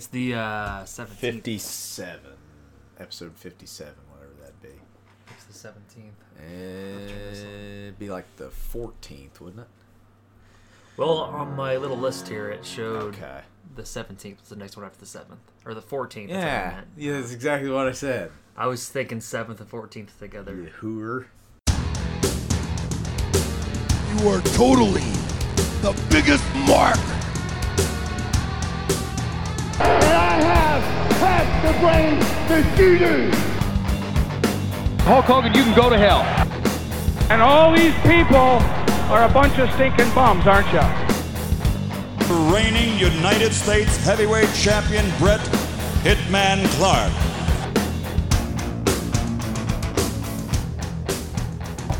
It's the uh, 17th. 57. Episode 57, whatever that'd be. It's the 17th. Uh, It'd be like the 14th, wouldn't it? Well, on my little list here, it showed Okay. the 17th was the next one after the 7th. Or the 14th. that's what I Yeah. meant. Yeah, that's exactly what I said. I was thinking 7th and 14th together. You hooer. You are totally the biggest mark. The brains that you do. Hulk Hogan, you can go to hell. And all these people are a bunch of stinking bums, aren't you? reigning United States heavyweight champion Brett Hitman Clark.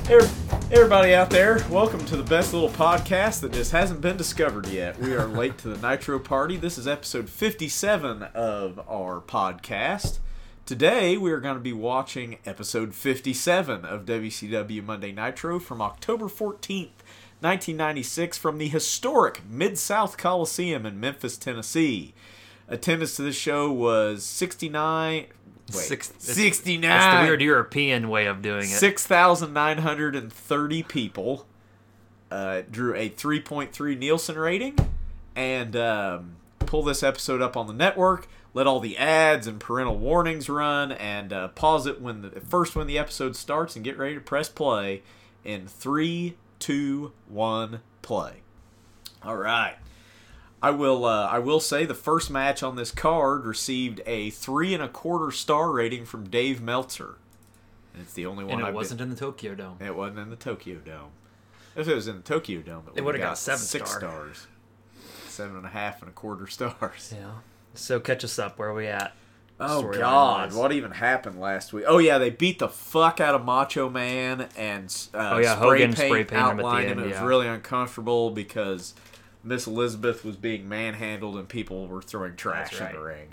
Hey, everybody out there, welcome to the best little podcast that just hasn't been discovered yet. We are late to the Nitro Party. This is episode 57 of our podcast. Today, we are going to be watching episode 57 of WCW Monday Nitro from October 14th, 1996, from the historic Mid South Coliseum in Memphis, Tennessee. Attendance to the show was 69. Wait, Six- it's- 69. That's the weird European way of doing it. 6,930 people. Uh, drew a 3.3 Nielsen rating. And um, pull this episode up on the network. Let all the ads and parental warnings run. And uh, pause it when the first when the episode starts and get ready to press play. In three, two, one, play. All right. I will. Uh, I will say the first match on this card received a three and a quarter star rating from Dave Meltzer. And it's the only one. and it I've wasn't Been, in the Tokyo Dome. it wasn't in the Tokyo Dome. If it was in the Tokyo Dome, it, It would have got seven six star. stars, seven and a half and a quarter stars. Yeah. So catch us up. Where are we at? Oh Storyline God! What even happened last week? Oh yeah, they beat the fuck out of Macho Man and uh, Oh, yeah, spray Hogan paint spray painted him at the outlined end, It was really uncomfortable because Miss Elizabeth was being manhandled and people were throwing trash That's in the ring.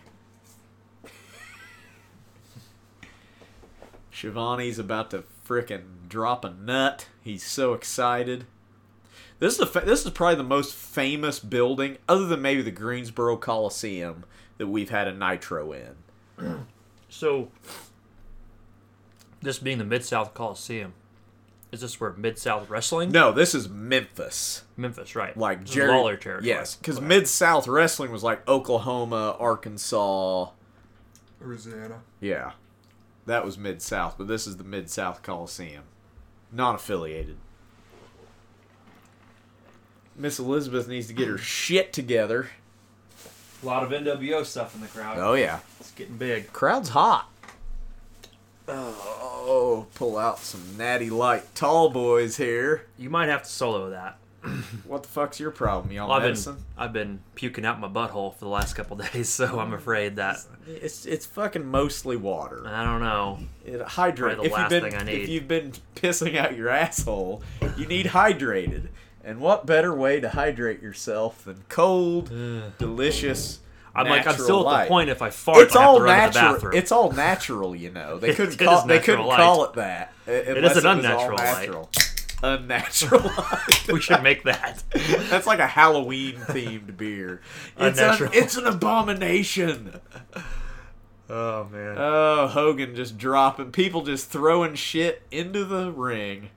Shivani's about to frickin' drop a nut. He's so excited. This is the fa- this is probably the most famous building, other than maybe the Greensboro Coliseum, that we've had a Nitro in. So, this being the Mid South Coliseum, is this where Mid South Wrestling? No, this is Memphis. Memphis, right? Like This Jerry. Lawler territory. Yes, because Okay. Mid South Wrestling was like Oklahoma, Arkansas. Louisiana. Yeah, that was Mid South, but this is the Mid South Coliseum, non affiliated. Miss Elizabeth needs to get her shit together. a lot of NWO stuff in the crowd. Oh yeah, It's getting big. crowd's hot. Oh, Oh, pull out some natty light tall boys here. You might have to solo that. What the fuck's your problem? y'all? Well, I've medicine? been I've been puking out my butthole for the last couple days, so I'm mm. afraid that It's it's fucking mostly water. I don't know. It hydrate. If the you've last been thing I need. if you've been pissing out your asshole, you need hydrated. And what better way to hydrate yourself than cold, delicious? I'm like I'm still at the point if I fart, It's I all to run to the natural. bathroom. It's all natural, you know. They couldn't It call. They couldn't light. call it that. Uh, it is an unnatural light. natural. Unnatural light. we should make that. That's like a Halloween themed beer. It's, Unnatural. an, it's an abomination. Oh man. Oh, Hogan just dropping people just throwing shit into the ring.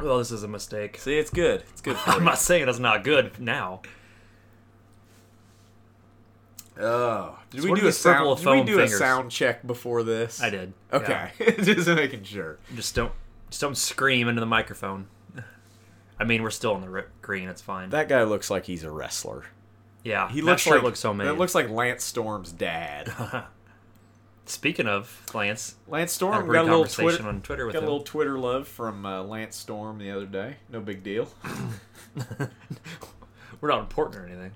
well, this is a mistake. See, it's good. It's good for I'm not saying it's not good now. Oh, did So we do a sound? Did we do fingers? a sound check before this? I did. Okay, just making sure. Just don't just don't scream into the microphone. I mean, we're still in the ri- green. It's fine. That guy looks like he's a wrestler. yeah, He looks like looks so mean. That looks like Lance Storm's dad. Speaking of Lance, Lance had a Storm great got a little conversation Twitter. on Twitter with Got a little Twitter love from uh, Lance Storm the other day. No big deal. We're not important or anything.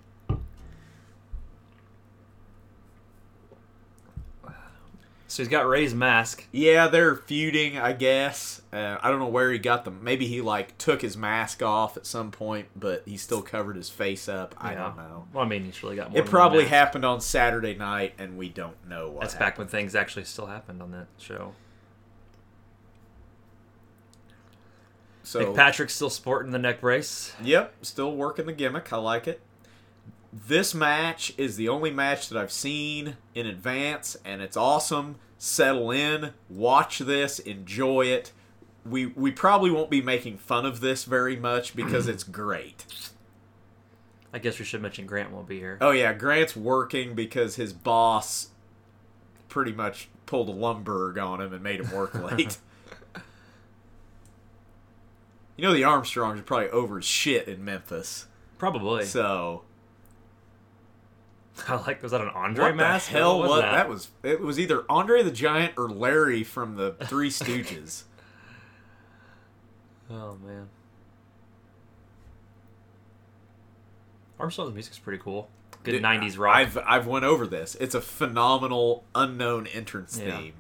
So he's got Rey's mask. Yeah, they're feuding, I guess. Uh, I don't know where he got them. Maybe he like took his mask off at some point, but he still covered his face up. I Yeah. don't know. Well, I mean, he's really got more. It than probably happened on Saturday night, and we don't know what. That's back when things actually still happened on that show. So Patrick's still sporting the neck brace. Yep, still working the gimmick. I like it. This match is the only match that I've seen in advance, and it's awesome. Settle in, watch this, enjoy it. We we probably won't be making fun of this very much because it's great. I guess we should mention Grant won't be here. Oh yeah, Grant's working because his boss pretty much pulled a Lumbergh on him and made him work late. you know the Armstrongs are probably over as shit in Memphis. Probably. So I like. Was that an Andre what mask? the hell What was that? that? Was it was either Andre the Giant or Larry from the Three Stooges. Oh man. Armstrong's music's pretty cool. Good Dude, '90s rock. I've I've went over this. It's a phenomenal unknown entrance Yeah. theme.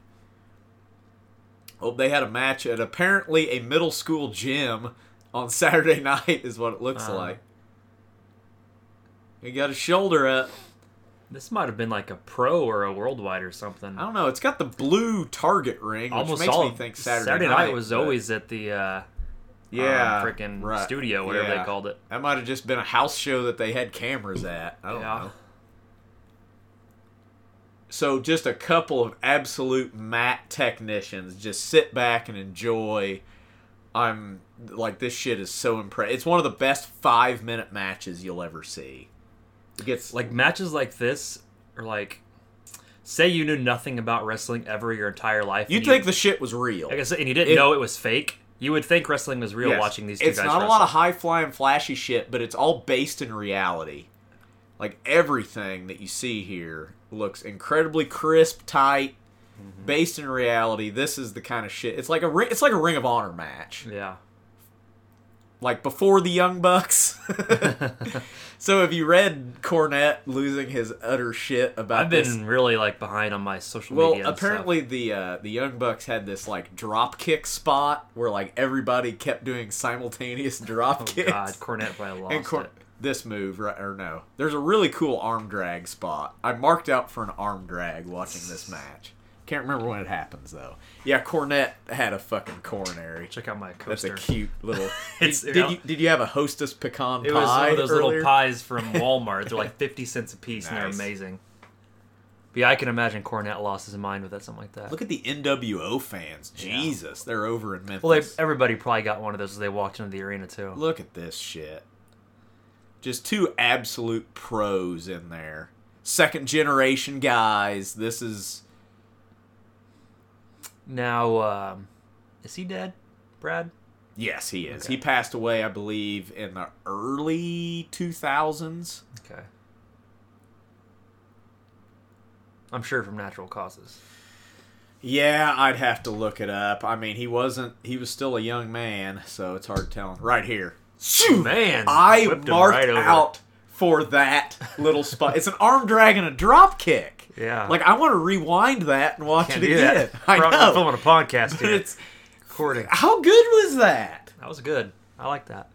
Well, they had a match at apparently a middle school gym on Saturday night, is what it looks Uh. like. He got his shoulder up. This might have been like a pro or a worldwide or something. I don't know. It's got the blue target ring, which Almost makes all me think Saturday, night, was but- always at the uh, yeah, freaking right. studio, whatever Yeah. they called it. That might have just been a house show that they had cameras at. I don't Yeah. know. So just a couple of absolute mat technicians just sit back and enjoy. I'm like this shit is so impressive. It's one of the best five minute matches you'll ever see. It gets Like matches like this are like, say you knew nothing about wrestling ever your entire life. you and think the shit was real. like I said, and you didn't It- know it was fake. You would think wrestling was real Yes. watching these two It's guys. not a lot of high flying, flashy shit, but it's all based in reality. Like everything that you see here looks incredibly crisp, tight, Mm-hmm. based in reality. This is the kind of shit. It's like a ring. It's like a Ring of Honor match, Yeah. like before the Young Bucks. so have you read Cornette losing his utter shit about I've been this? really like behind on my social Well, media. stuff. apparently the uh, the Young Bucks had this like drop kick spot where like everybody kept doing simultaneous drop oh kicks. god, Cornette probably lost and it. this move, right or no? There's a really cool arm drag spot. I marked out for an arm drag watching this match. Can't remember when it happens though. Yeah, Cornette had a fucking coronary. Check out my coaster. That's a cute little. Did, you did you have a Hostess pecan It pie? was one of those earlier? little pies from Walmart. They're like fifty cents a piece, and they're amazing. But yeah, I can imagine Cornette lost his mind with that, something like that. Look at the NWO fans. Jesus, they're over in Memphis. well, they, everybody probably got one of those as they walked into the arena too. Look at this shit. Just two absolute pros in there. Second generation guys. This is Now, um, is he dead, Brad? yes, he is. Okay. He passed away, I believe, in the early 2000s. Okay. I'm sure from natural causes. Yeah, I'd have to look it up. I mean, he wasn't he was still a young man, so it's hard telling. Right here. Shoo! Man, I marked right out for that little spot. It's an arm drag and a drop kick. Yeah. Like I want to rewind that and watch Can't it do again. that. I We're on- we're know. filming a podcast But here. it's recording. how good was that? That was good. I like that.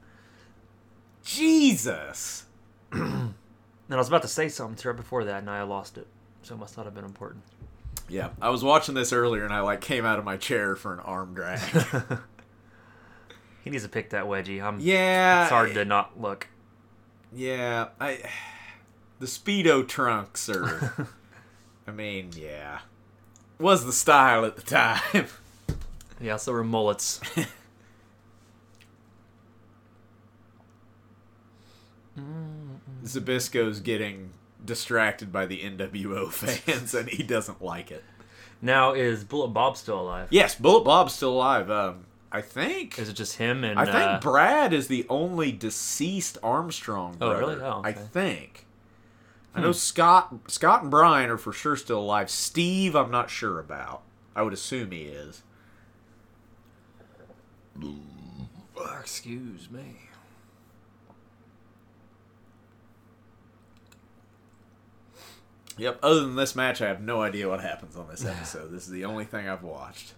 Jesus. And I was about to say something to her before that, and I lost it. So it must not have been important. Yeah, I was watching this earlier and I like came out of my chair for an arm drag. He needs to pick that wedgie. I'm. yeah, It's hard to not look. Yeah, I the speedo trunks are. I mean, yeah, was the style at the time. Yeah, so were mullets. Zbyszko's getting distracted by the NWO fans and he doesn't like it. Now is Bullet Bob still alive? Yes, Bullet Bob's still alive. Um, I think. Is it just him and? I think uh, Brad is the only deceased Armstrong Oh, brother. really? Oh, I okay. Hmm. think. I know Scott, Scott and Brian are for sure still alive. Steve, I'm not sure about. I would assume he is. uh, excuse me. Yep. Other than this match, I have no idea what happens on this episode. this is the only thing I've watched.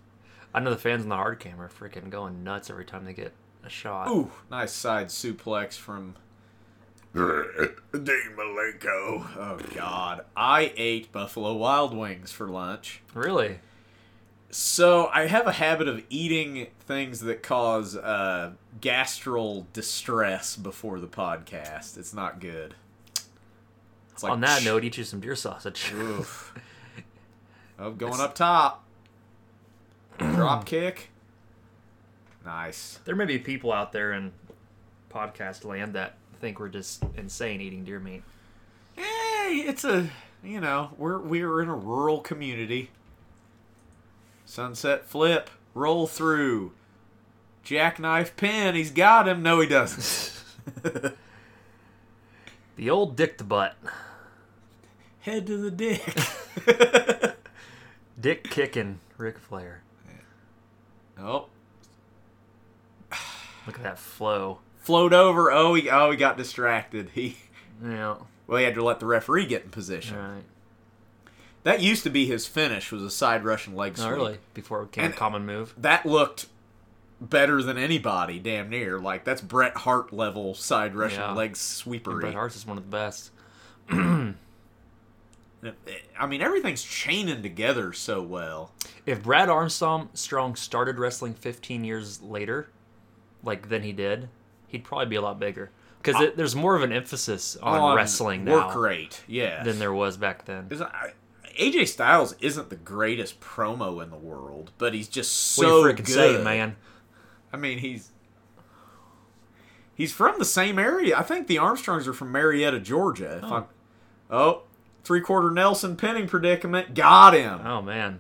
I know the fans in the hard cam are freaking going nuts every time they get a shot. Ooh, nice side suplex from Dean Malenko. Oh God, I ate Buffalo Wild Wings for lunch. Really? So I have a habit of eating things that cause uh, gastral distress before the podcast. It's not good. It's like On that note, eat you some deer sausage. Oof. Oh, going up top. Drop kick. Nice. There may be people out there in podcast land that think we're just insane eating deer meat. Hey, it's a you know we're we're in a rural community. Sunset flip, roll through, jackknife pin. He's got him. No, he doesn't. The old dick to butt. Head to the dick. Dick kicking Ric Flair. oh, Look at that flow. Float over. Oh, he oh he got distracted. He Yeah. well he had to let the referee get in position. Right. That used to be his finish was a side Russian leg sweep. Really. Before it became And- a common move. that looked better than anybody, damn near. Like that's Bret Hart level side Russian Yeah. leg And sweepery. Bret Hart's is one of the best. Eh, I mean, everything's chaining together so well. If Brad Armstrong Strong started wrestling 15 years later, like than he did, he'd probably be a lot bigger. Because there's more of an emphasis on, On wrestling work now rate, yeah. than there was back then. AJ Styles isn't the greatest promo in the world, but he's just so you good, say, man? I mean, he's he's from the same area. I think the Armstrongs are from Marietta, Georgia. If Oh. I'm, oh, three quarter Nelson pinning predicament, got him. Oh man,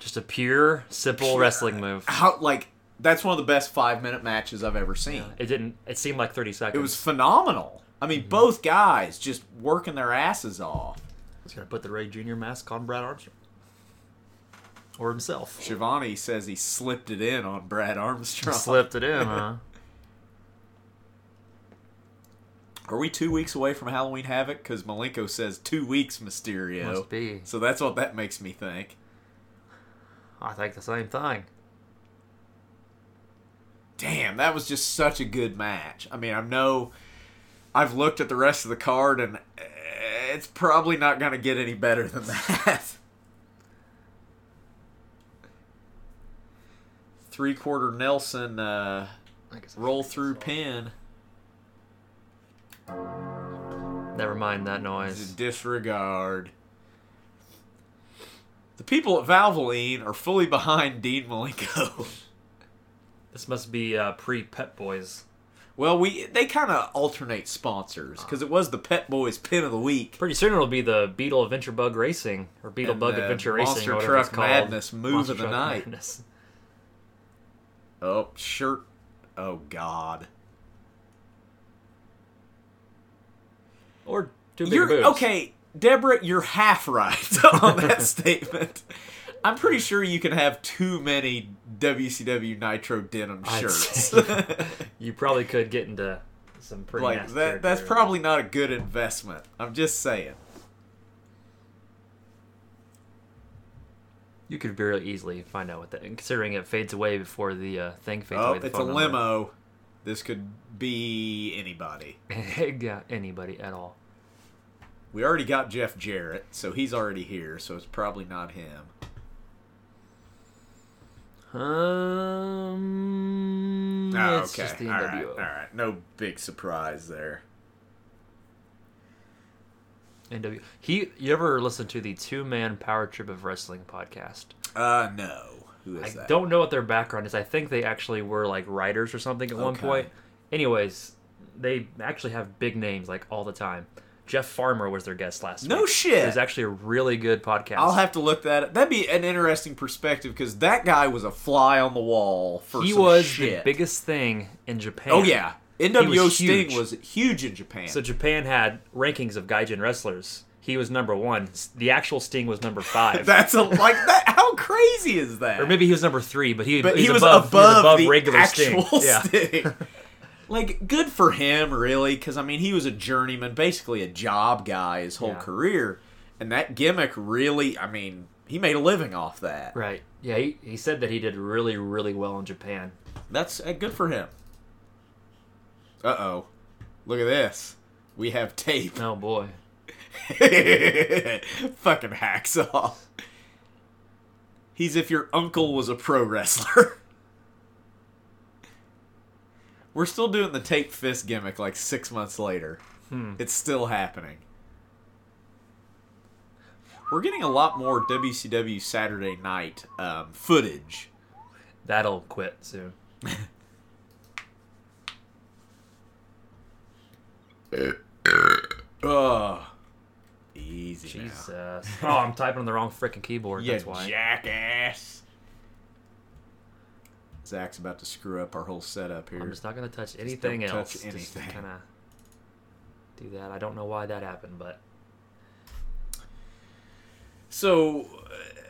just a pure, simple wrestling move. How like that's one of the best five minute matches I've ever seen. It didn't. It seemed like 30 seconds. It was phenomenal. I mean, mm-hmm. both guys just working their asses off. He's gonna put the Rey Jr. mask on Brad Armstrong or himself. Shivani says he slipped it in on Brad Armstrong. Slipped it in, huh? Are we two weeks away from Halloween Havoc? Because Malenko says two weeks, Mysterio. Must be. So that's what that makes me think. I think the same thing. That was just such a good match. I mean, I know I've looked at the rest of the card and eh, it's probably not going to get any better than that. Three quarter Nelson uh, roll through pin. Never mind that noise. Disregard. The people at Valvoline are fully behind Dean Malenko. This must be uh, pre Pep Boys. well, we they kind of alternate sponsors because it was the Pep Boys pin of the week. Pretty soon it'll be the Beetle Adventure Bug Racing or Beetle And Bug Adventure Racing. Monster Truck. Madness move Monster of the Truck night. Madness. Oh, shirt. Oh God. Or two bigger You're boobs. okay, Deborah. You're half right on that statement. I'm pretty sure you can have too many WCW Nitro denim I'd shirts. You probably could get into some pretty like that. That's probably not a good investment. I'm just saying. You could very easily find out what that. Considering it fades away before the uh, thing fades Oh, away. it's a number. limo. This could be anybody. got anybody at all. We already got Jeff Jarrett, so he's already here, so it's probably not him. Um, Oh, it's okay. just the all right. NWO. All right. No big surprise there. NW. He, you ever listen to the Two Man Power Trip of Wrestling podcast? Uh, no. Who I is that? don't know what their background is. I think they actually were like writers or something at one Okay. point. Anyways, they actually have big names like all the time. Jeff Farmer was their guest last night. No week. shit. It was actually a really good podcast. I'll have to look that. Up. That'd be an interesting perspective because that guy was a fly on the wall for he was shit. the biggest thing in Japan. Oh yeah, NWO was Sting huge. was huge in Japan. So Japan had rankings of Gaijin wrestlers. He was number one. The actual Sting was number five. That's a like that. How crazy is that? or maybe he was number three, but he, but he was above, above, he was above the regular actual Sting. Yeah. Like good for him, really, because I mean he was a journeyman, basically a job guy his whole Yeah. career, and that gimmick really, I mean, he made a living off that. Right. Yeah, he, he said that he did really, really well in Japan. That's uh, good for him. Uh oh, look at this. We have tape. Oh boy. Fucking hacksaw. He's if your uncle was a pro wrestler. We're still doing the tape fist gimmick like six months later. Hmm. It's still happening. We're getting a lot more WCW Saturday Night um, footage. That'll quit soon. Ugh. Easy now. Jesus. Oh, I'm typing on the wrong freaking keyboard. Yeah, That's why. jackass. Zach's about to screw up our whole setup here. I'm just not gonna touch anything don't else. touch Just kind of do that. I don't know why that happened, but So, uh,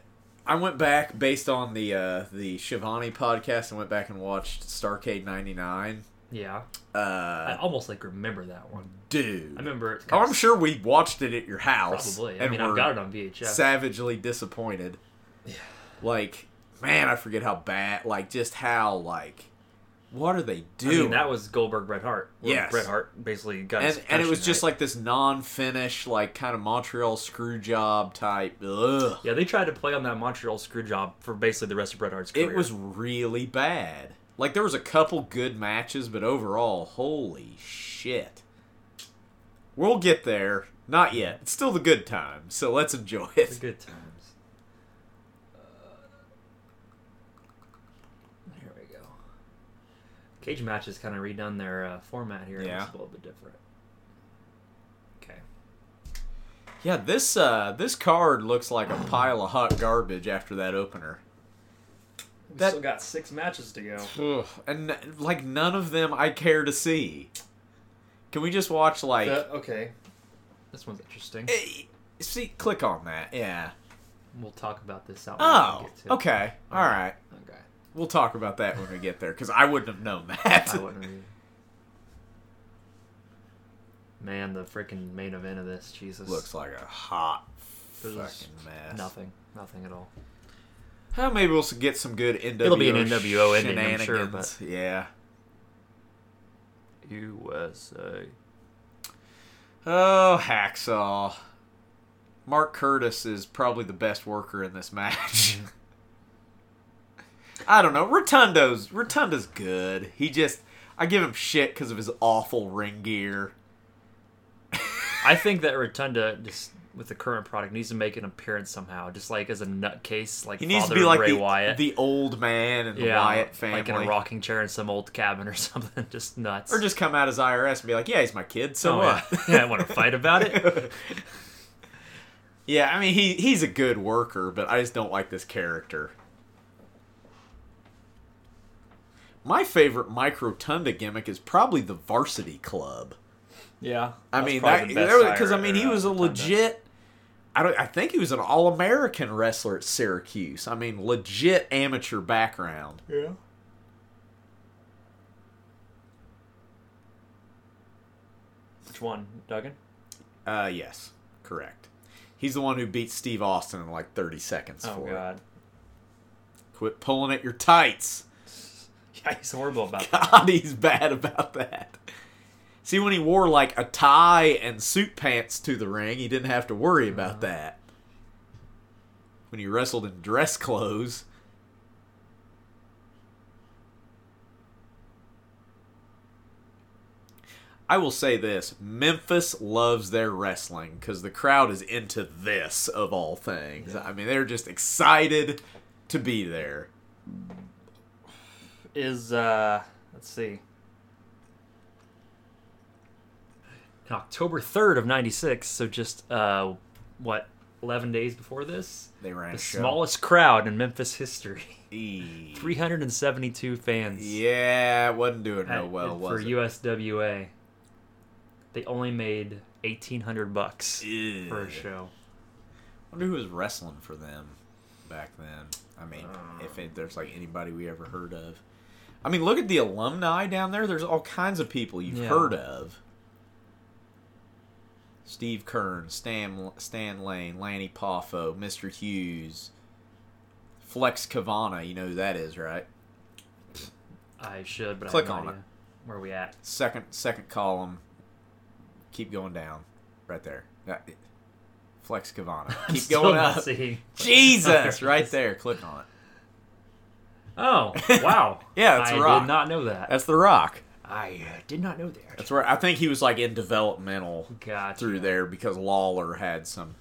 I went back based on the uh, the Shivani podcast. I went back and watched Starcade '99. yeah, Uh, I almost like remember that one. dude, I remember it. Oh, I'm sure we watched it at your house. Probably. I mean, I've got it on VHS. Savagely disappointed. Yeah. Like, man, I forget how bad. Like, just how like, what are they I doing? mean, that was Goldberg Bret Hart. Yes. Bret Hart basically got and, and it was passion, just like this non-finish, like kind of Montreal screw job type. Ugh. yeah, they tried to play on that Montreal screw job for basically the rest of Bret Hart's career. It was really bad. Like there was a couple good matches, but overall, holy shit. We'll get there. Not yet. It's still the good time, so let's enjoy it. It's the it. good times. Uh, here we go. Cage Match matches kind of redone their uh, format here. Yeah. It's a little bit different. Okay. Yeah, this uh this card looks like a pile of hot garbage after that opener. We That- still got six matches to go. And like none of them I care to see. Can we just watch like okay. This one's interesting. Eh, see click on that. Yeah. We'll talk about this out. Oh, we get to it. okay. All right. Okay. We'll talk about that when we get there because I wouldn't have known that. I wouldn't read. Man, the freaking main event of this, Jesus. Looks like a hot There's fucking mess. Nothing. Nothing at all. Huh, maybe we'll get some good NWO. It'll be an NWO ending, I'm sure, shenanigans. yeah. USA. Oh, hacksaw. Mark Curtis is probably the best worker in this match. I don't know. Rotundo's Rotundo's good. He just I give him shit because of his awful ring gear. I think that Rotunda just with the current product needs to make an appearance somehow, just like as a nutcase, like He needs Father to be like Ray the, Wyatt. the old man in the yeah, Wyatt family. like in a rocking chair in some old cabin or something, just nuts. Or just come out as IRS and be like, yeah, he's my kid, so Oh, what? yeah. yeah, I want to fight about it. Yeah, I mean he he's a good worker, but I just don't like this character. My favorite Mike Rotunda gimmick is probably the Varsity Club. Yeah, I mean that because I mean he was a legit. I don't. I think he was an All American wrestler at Syracuse. I mean, legit amateur background. Yeah. Which one, Duggan? Uh, yes, correct. He's the one who beat Steve Austin in like 30 seconds Oh for it. God. Quit pulling at your tights. Yeah, he's horrible about that. God, he's bad about that. See, when he wore like a tie and suit pants to the ring, he didn't have to worry about uh-huh. that. When he wrestled in dress clothes. I will say this Memphis loves their wrestling because the crowd is into this, of all things. I mean, they're just excited to be there. Is uh, let's see. October third of '96, so just uh, what, eleven days before this, They ran the smallest crowd in Memphis history, E. 372 fans. Yeah, it wasn't doing real at- well, for was it? For USWA. They only made 1,800 bucks Ew. for a show. wonder who was wrestling for them back then. I mean, Uh. if it, there's like anybody we ever heard of. I mean, look at the alumni down there. There's all kinds of people you've Yeah. heard of. Steve Keirn, Stan, Stan Lane, Lanny Poffo, Mr. Hughes, Flex Kavana. You know who that is, right? I should, but Click on it. Where are we at? Second, second column. Keep going down, right there. Flex Kavana. Keep going up. Jesus, right there. Click on it. Oh, wow. Yeah, that's I Rock. did not know that. That's The Rock. I uh, did not know that. That's right. I think he was like in developmental Gotcha. through there because Lawler had some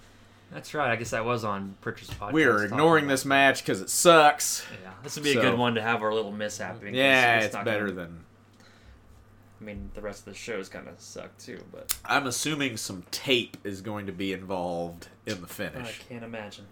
That's right. I guess that was on Pritchard's podcast. We are ignoring this match because it sucks. Yeah, this would be So- a good one to have our little mishap. Yeah, it's not better gonna- than. I mean, the rest of the shows kind of suck too, but I'm assuming some tape is going to be involved in the finish. I can't imagine.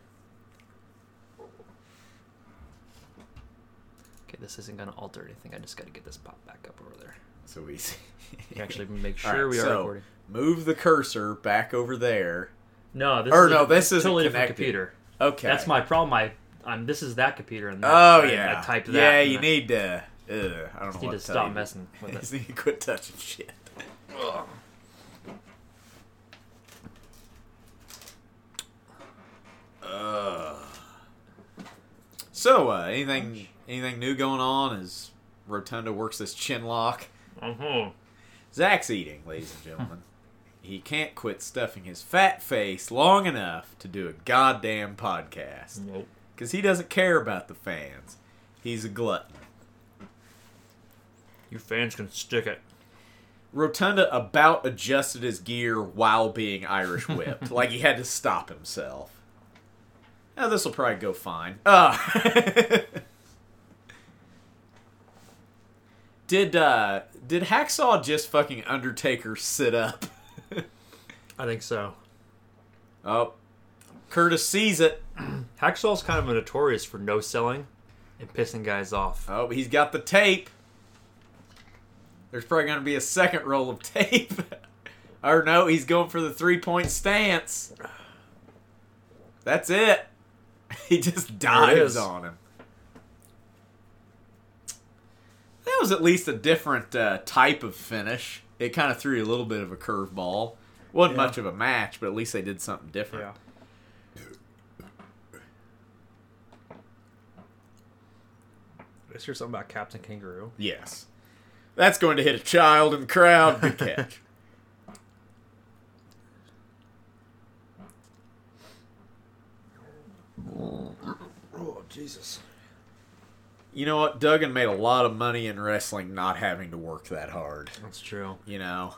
Okay, this isn't gonna alter anything. I just got to get this pop back up over there. So easy. Actually make sure right, we are so recording. move the cursor back over there. No, this Or is no, a, this isn't totally different computer. Okay. That's my problem. I, I'm. This is that computer, and that, Oh I- yeah. I typed that. Yeah, you I need to. Uh, I don't know need to to stop you. messing with You it. just need to quit touching shit. Ugh. So, uh, anything anything new going on as Rotunda works this chin lock? Uh-huh. Zach's eating, ladies and gentlemen. he can't quit stuffing his fat face long enough to do a goddamn podcast. Nope. Because he doesn't care about the fans. He's a glutton. You fans can stick it. Rotunda about adjusted his gear while being Irish whipped. like he had to stop himself. Now this will probably go fine. Uh, did uh did Hacksaw just fucking Undertaker sit up? I think so. oh. Curtis sees it. Hacksaw's kind of notorious for no selling and pissing guys off. Oh, he's got the tape. There's probably going to be a second roll of tape. or no, he's going for the three point stance. That's it. He just dives on him. That was at least a different uh, type of finish. It kind of threw you a little bit of a curveball. Wasn't Yeah. much of a match, but at least they did something different. Let's hear something about Captain Kangaroo. Yes. That's going to hit a child in the crowd. Good catch. Oh, Jesus. You know what? Duggan made a lot of money in wrestling not having to work that hard. That's true. You know?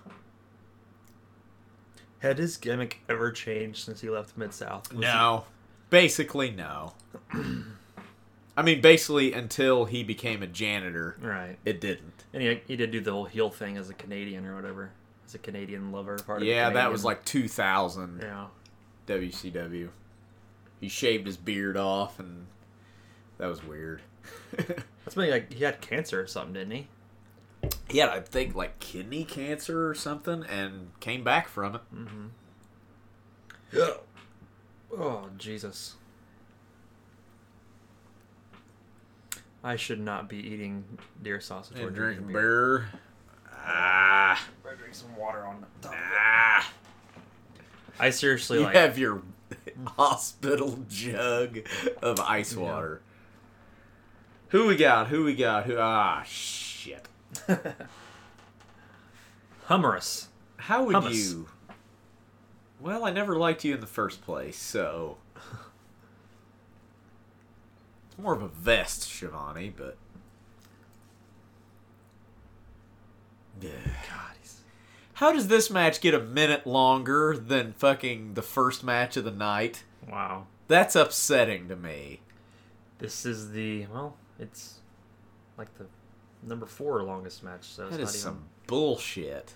Had his gimmick ever changed since he left Mid South? No. Basically, no. I mean, basically, until he became a janitor, Right. it didn't. And he, he did do the whole heel thing as a Canadian or whatever. As a Canadian lover. Part of Yeah, that was like 2000 Yeah. WCW. He shaved his beard off, and that was weird. That's when he, like he had cancer or something, didn't he? he had, I think, like kidney cancer or something, and came back from it. Yeah. Oh Jesus. I should not be eating deer sausage or drinking drinking beer. beer. Ah. Better drink some water on top. Ah. I seriously You like. have your hospital jug of ice water. Who we got? Who we got? Who? Ah, shit. humorous. How would Hummus. you? Well, I never liked you in the first place, so it's more of a vest, Shivani. But yeah. God, he's How does this match get a minute longer than fucking the first match of the night? wow. That's upsetting to me. This is the well, it's like the number four longest match, so it's That not is even. some bullshit.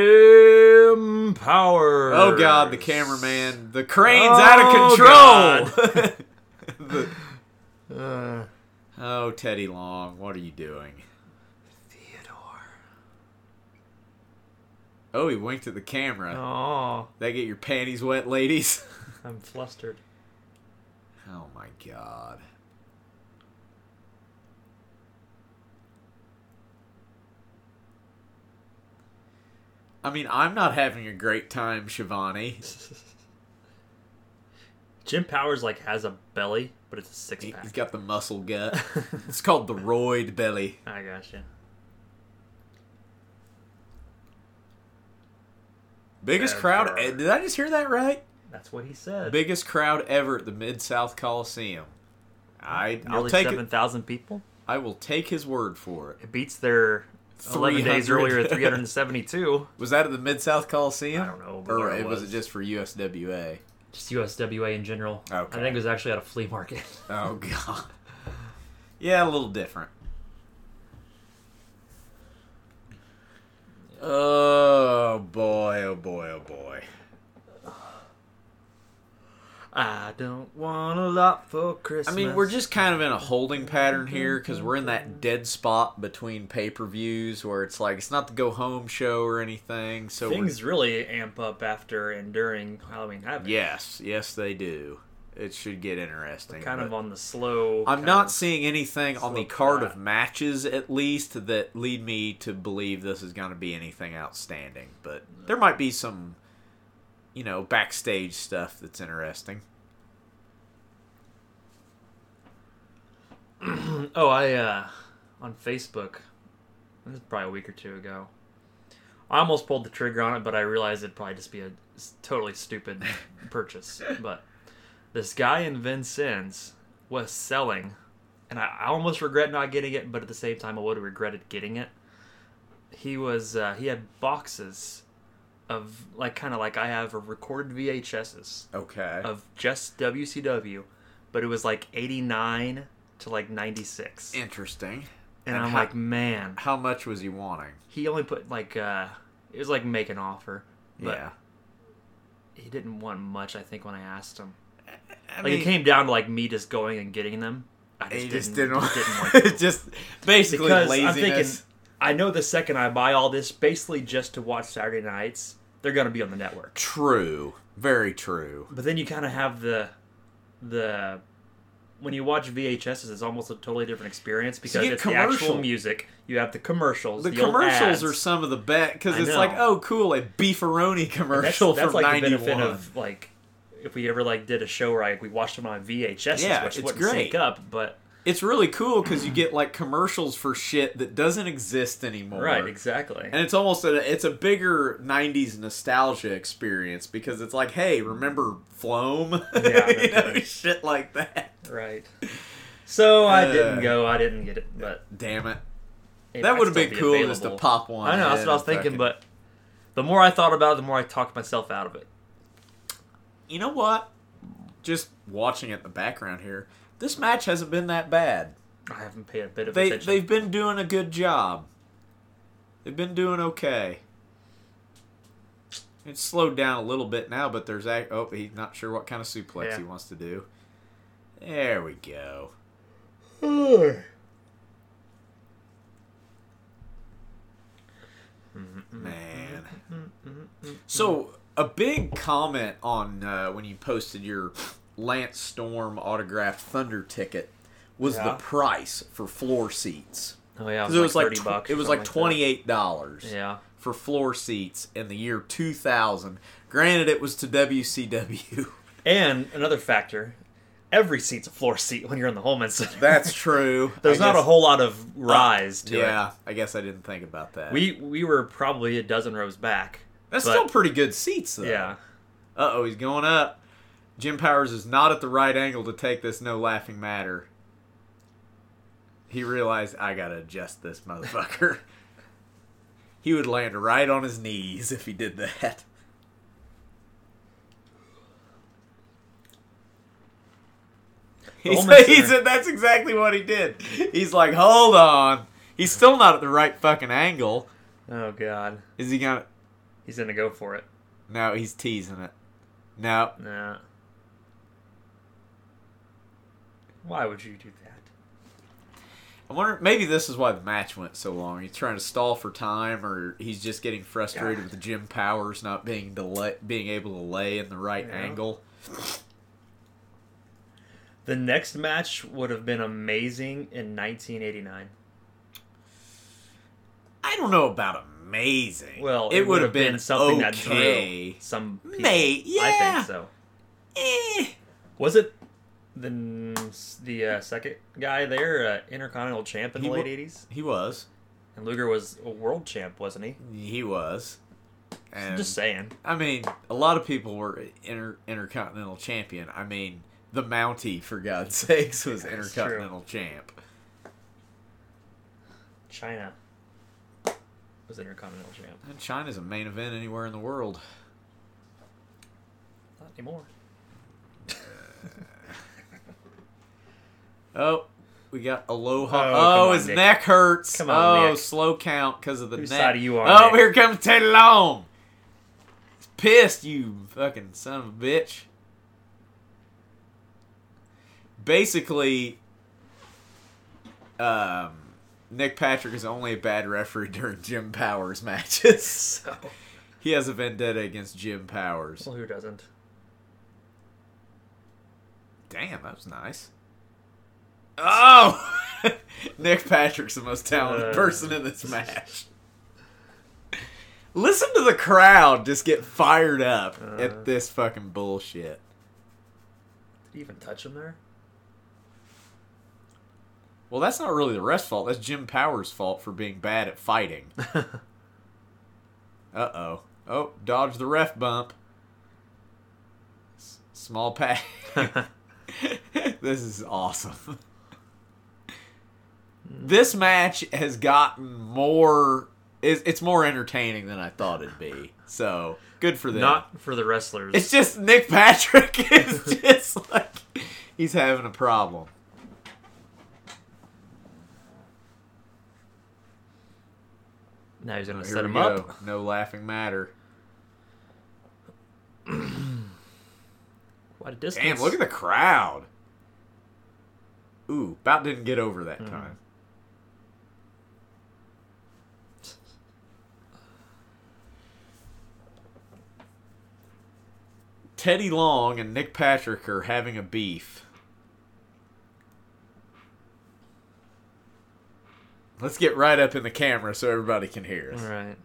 Jim Power. Oh god, the cameraman, the crane's Oh, out of control. The- Uh, oh, Teddy Long, what are you doing? Theodore. Oh, he winked at the camera. Oh, That get your panties wet, ladies? I'm flustered. Oh my god. I mean, I'm not having a great time, Shivani. Jim Powers like has a belly, but it's a six pack. He's got the muscle gut. it's called the roid belly. I gotcha. Biggest Ever. crowd. eh, Did I just hear that right? That's what he said. Biggest crowd ever at the Mid South Coliseum. I I'll take seven thousand people. I will take his word for it. It beats their 11 days 300 earlier, 372. Was that at the Mid South Coliseum? I don't know, Or it was. was. it just for USWA? Just USWA in general. Okay. I think it was actually at a flea market. Oh god. Yeah, a little different. Oh boy, oh boy, oh boy. I don't want a lot for Christmas. I mean, we're just kind of in a holding pattern here because we're in that dead spot between pay per views where it's like it's not the go home show or anything. So Things really amp up after and during Halloween Havoc. yes, yes, they do. It should get interesting. Kind of on the slow. I'm not seeing anything on the card of matches, at least, that lead me to believe this is going to be anything outstanding. But there might be some, you know, backstage stuff that's interesting. Oh, I uh on Facebook. This is probably a week or two ago. I almost pulled the trigger on it, but I realized it'd probably just be a totally stupid purchase. But this guy in Vincennes was selling, and I, I almost regret not getting it, but at the same time, I would have regretted getting it. He was uh, he had boxes of like kind of like I have a recorded VHSs Okay. of just WCW, but it was like 89 to like 96. Interesting. And, and I'm how- like, man, How much was he wanting? he only put like uh it was like make an offer, but yeah. he didn't want much I think when I asked him. I Like it came down to like me just going and getting them. I just, he didn't, just didn't, just didn't want want to. just basically because laziness. I'm thinking I know the second I buy all this basically just to watch Saturday nights, they're going to be on the network. True. Very true. But then you kind of have the the when you watch VHS, it's almost a totally different experience because it's the actual commercial- music. You have the commercials. The, The, commercials are some of the best because it's know. like, oh, cool, a beefaroni commercial that's from like the '91. benefit of like if we ever like did a show where like we watched them on VHS, Yeah, which it's wouldn't great. sync up, but it's really cool because you get like commercials for shit that doesn't exist anymore. right, exactly. And it's almost a it's a bigger '90s nostalgia experience because it's like, hey, remember Floam? Yeah, you know, shit like that. right. So I Uh, didn't go. I didn't get it, but Damn it, it that would have been be cool just to pop one. I know that's what I was thinking, fucking- but the more I thought about it, the more I talked myself out of it. you know what? Just watching it in the background here, this match hasn't been that bad. I haven't paid a bit of They attention. they've been doing a good job. They've been doing okay. It's slowed down a little bit now, but there's a oh he's not sure what kind of suplex Yeah. he wants to do. There we go. Man. So a big comment on uh, when you posted your Lance Storm autographed Thunder ticket was the price for floor seats. oh yeah, it was like, thirty tw- bucks. it was like twenty eight dollars Yeah. for floor seats in the year two thousand. Granted, it was to WCW. And another factor, every seat's a floor seat when you're in the Hulman Center. That's true. There's I not a whole lot of rise to Yeah, it. I guess I didn't think about that. We we were probably a dozen rows back. that's but- still pretty good seats though. Yeah. Uh oh, he's going up. Jim Powers is not at the right angle to take this no laughing matter. He realized I gotta adjust this motherfucker. he would land right on his knees if he did that. He said, he said that's exactly what he did. He's like, hold on. He's still not at the right fucking angle. Oh god, Is he gonna? he's gonna go for it. No, he's teasing it. No, Nah. Why would you do that? I wonder. Maybe this is why the match went so long. He's trying to stall for time, or he's just getting frustrated with Jim Powers not being delay, being able to lay in the right Yeah. angle. The next match would have been amazing in 1989. I don't know about amazing. Well, it, would have been, something okay. that drew some people. May- I yeah. think so. Eh. Was it the the uh, second guy there, uh, Intercontinental Champ in He the late 80s? He was. And Luger was a world champ, wasn't he? He was. And Just saying. I mean, a lot of people were inter- intercontinental champion. I mean, the Mountie, for God's sakes, was That's intercontinental champ. Chyna. was Intercontinental Champ. And Chyna's a main event anywhere in the world. Not anymore. Oh, we got Aloha. Oh, Oh, his Nick. neck hurts. Come on, oh, Nick. slow count because of the Whose neck. side are you on, Oh, Nick? here comes Teddy Long. He's pissed, you fucking son of a bitch. Basically, um, Nick Patrick is only a bad referee during Jim Powers matches. So, he has a vendetta against Jim Powers. well, who doesn't? Damn, that was nice. Oh! Nick Patrick's the most talented Uh. person in this match. Listen to the crowd just get fired up Uh. at this fucking bullshit. Did he even touch him there? Well, that's not really the ref's fault. That's Jim Powers' fault for being bad at fighting. Uh oh. Oh, dodge the ref bump. S- small pack. this is awesome. This match has gotten more. It's, it's more entertaining than I thought it'd be. So good for them. Not for the wrestlers. It's just Nick Patrick is just like he's having a problem. now he's gonna Here set him go. up. No laughing matter. Quite a distance. Damn, look at the crowd. Ooh, about didn't get over that Mm-hmm. time. Teddy Long and Nick Patrick are having a beef. Let's get right up in the camera so everybody can hear us. All right.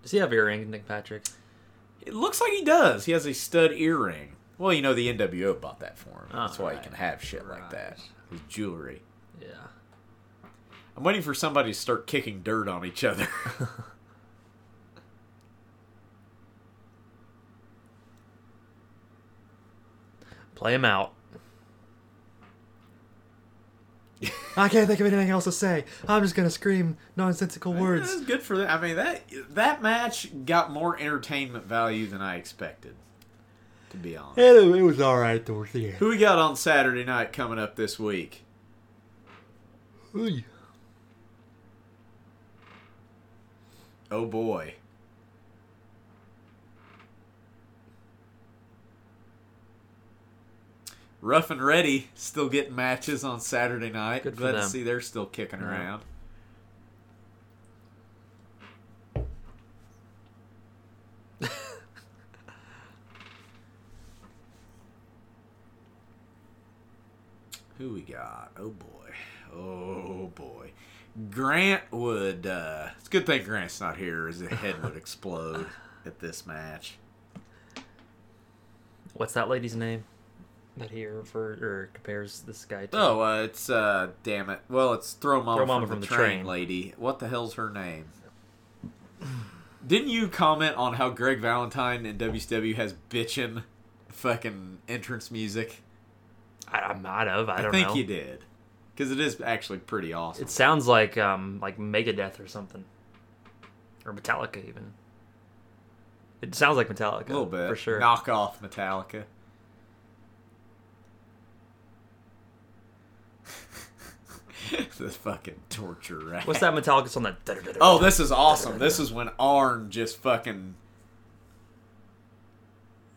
Does he have earrings, Nick Patrick? It looks like he does. He has a stud earring. Well, you know the NWO bought that for him. That's why he can have shit like that. His jewelry. Yeah. I'm waiting for somebody to start kicking dirt on each other. Play him out. I can't think of anything else to say. I'm just gonna scream nonsensical words. That's words. good for that. I mean that that match got more entertainment value than I expected. To be honest. It, was all right towards the end. Who we got on Saturday night coming up this week? Oh boy. Rough and Ready still getting matches on Saturday night. Good for Glad to see they're still kicking Yeah. around. Who we got? Oh boy. Oh boy. Grant would uh it's a good thing Grant's not here as his head would explode at this match. What's that lady's name? That he referred or compares this guy to? Oh, uh, it's uh damn it. Well, it's Throw Mama, Throw Mama from, from the, the train, Train. lady. What the hell's her name? Didn't you comment on how Greg Valentine in WCW has bitchin' fucking entrance music? I, I might have. I, I, don't think know. you did. Because it is actually pretty awesome. It sounds like um like Megadeth or something, or Metallica even. It sounds like Metallica a little bit. for sure. Knock off Metallica. the fucking torture rack. What's that Metallica song? That Oh, this is awesome. This is when Arn just fucking.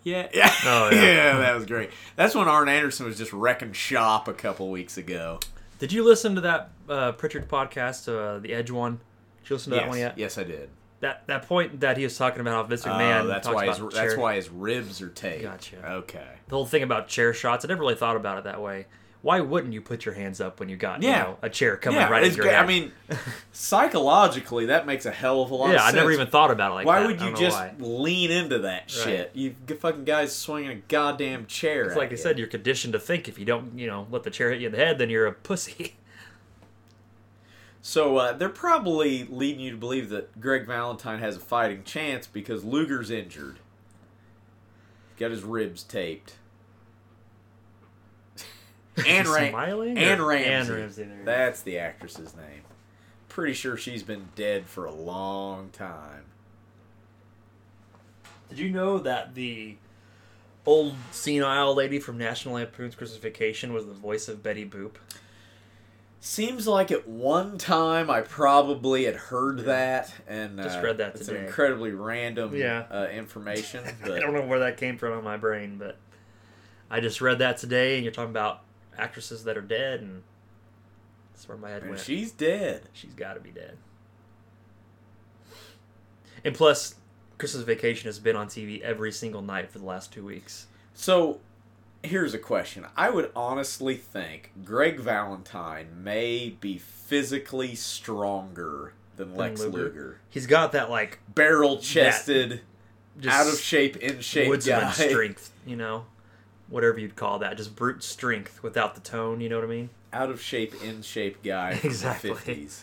Yeah, yeah, Oh, yeah. that was great. That's when Arn Anderson was just wrecking shop a couple weeks ago. Did you listen to that uh, Prichard podcast, uh, the Edge one? Did you listen to yes, that one yet? yes, I did. That that point that he was talking about how Vince McMahon Oh, that's why his that's why his ribs are taped. Gotcha. Okay. the whole thing about chair shots. I never really thought about it that way. Why wouldn't you put your hands up when you got you know, a chair coming yeah, right at your head? I mean, psychologically, that makes a hell of a lot. yeah, of I never even thought about it like why that. would you just why. lean into that shit? You fucking guys swinging a goddamn chair. It's like I you. said, you're conditioned to think if you don't, you know, let the chair hit you in the head, then you're a pussy. So uh, they're probably leading you to believe that Greg Valentine has a fighting chance because Luger's injured. Got his ribs taped. Anne, Ra- smiling? Anne Ramsey. Anne Ramsey, there. That's the actress's name. Pretty sure she's been dead for a long time. Did you know that the old senile lady from National Lampoon's Christmas Vacation was the voice of Betty Boop? Seems like at one time I probably had heard that, and Just uh, read that it's today. an incredibly random Yeah. uh, information. I don't know where that came from in my brain, but I just read that today, and you're talking about actresses that are dead, and that's where my head and went. she's dead. She's got to be dead. And plus, Christmas Vacation has been on TV every single night for the last two weeks. So, here's a question. I would honestly think Greg Valentine may be physically stronger than Lex Luger. Luger. He's got that like Barrel chested, out of shape, in shape woodsman guy. strength, you know, whatever you'd call that, just brute strength without the tone. You know what I mean? Out of shape, in shape guy Exactly. the 50s.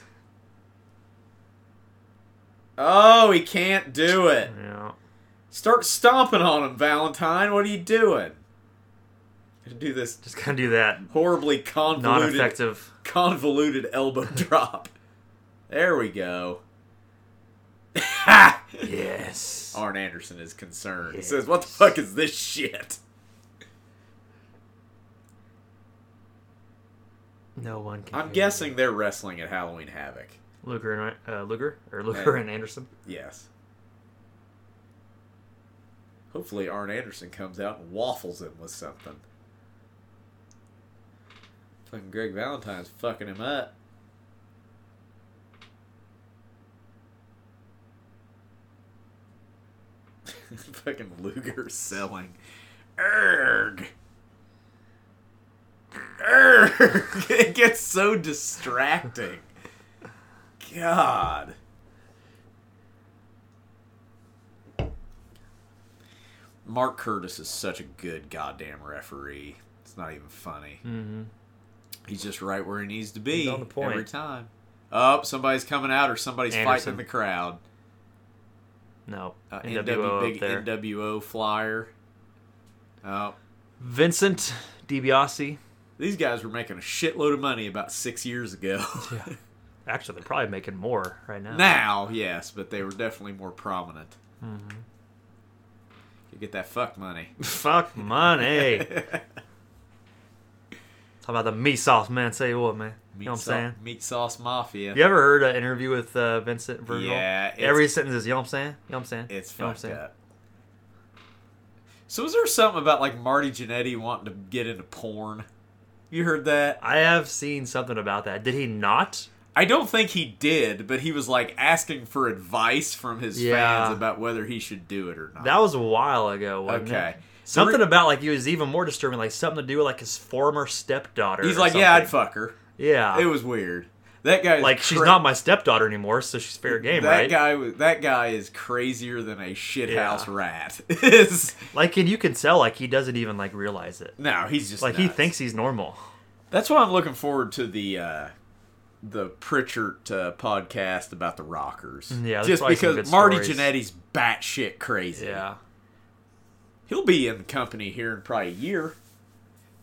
Oh, he can't do it. Yeah. Start stomping on him, Valentine. What are you doing? Gonna Do this Just gotta do that horribly convoluted, non-effective. convoluted elbow drop. There we go. Yes. Arn Anderson is concerned. He says, "What the fuck is this shit?" No one can. I'm guessing they're wrestling at Halloween Havoc. Luger and uh, Luger or Luger Yeah. and Anderson. Yes. Hopefully, Arn Anderson comes out and waffles him with something. Fucking Greg Valentine's fucking him up. fucking Luger selling. Erg. It gets so distracting. God. Mark Curtis is such a good goddamn referee. It's not even funny. Mm-hmm. He's just right where he needs to be He's on the point. every time. Oh, somebody's coming out or somebody's fighting Anderson. in the crowd. No. Uh, NWO NW, big. NWO flyer. Oh, Vincent DiBiase. These guys were making a shitload of money about six years ago. yeah. Actually, they're probably making more right now. now, yes, but they were definitely more prominent. Mm-hmm. You get that fuck money. Fuck money. Talk about the meat sauce, man. Say what, man. Meat you know what I'm saying? Meat sauce mafia. You ever heard an interview with uh, Vincent Virgil? Yeah, Every sentence is, you know what I'm saying? You know what I'm saying? It's you know fucked up. So was there something about like Marty Jannetty wanting to get into porn? You heard that? I have seen something about that. Did he not? I don't think he did, but he was like asking for advice from his Yeah. fans about whether he should do it or not. That was a while ago, wasn't Okay. it? Something re- about like he was even more disturbing, like something to do with like his former stepdaughter. He's like, yeah, I'd fuck her. Yeah. It was weird. That guy, like she's not my stepdaughter anymore, so she's fair game, that right? guy that guy is crazier than a shithouse Yeah. rat. Is Like, and you can tell like he doesn't even like realize it. no, he's just Like he thinks he's normal. That's why I'm looking forward to the uh, the Prichard uh, podcast about the Rockers. Yeah, just because Marty stories. Jannetty's batshit crazy. Yeah. he'll be in the company here in probably a year.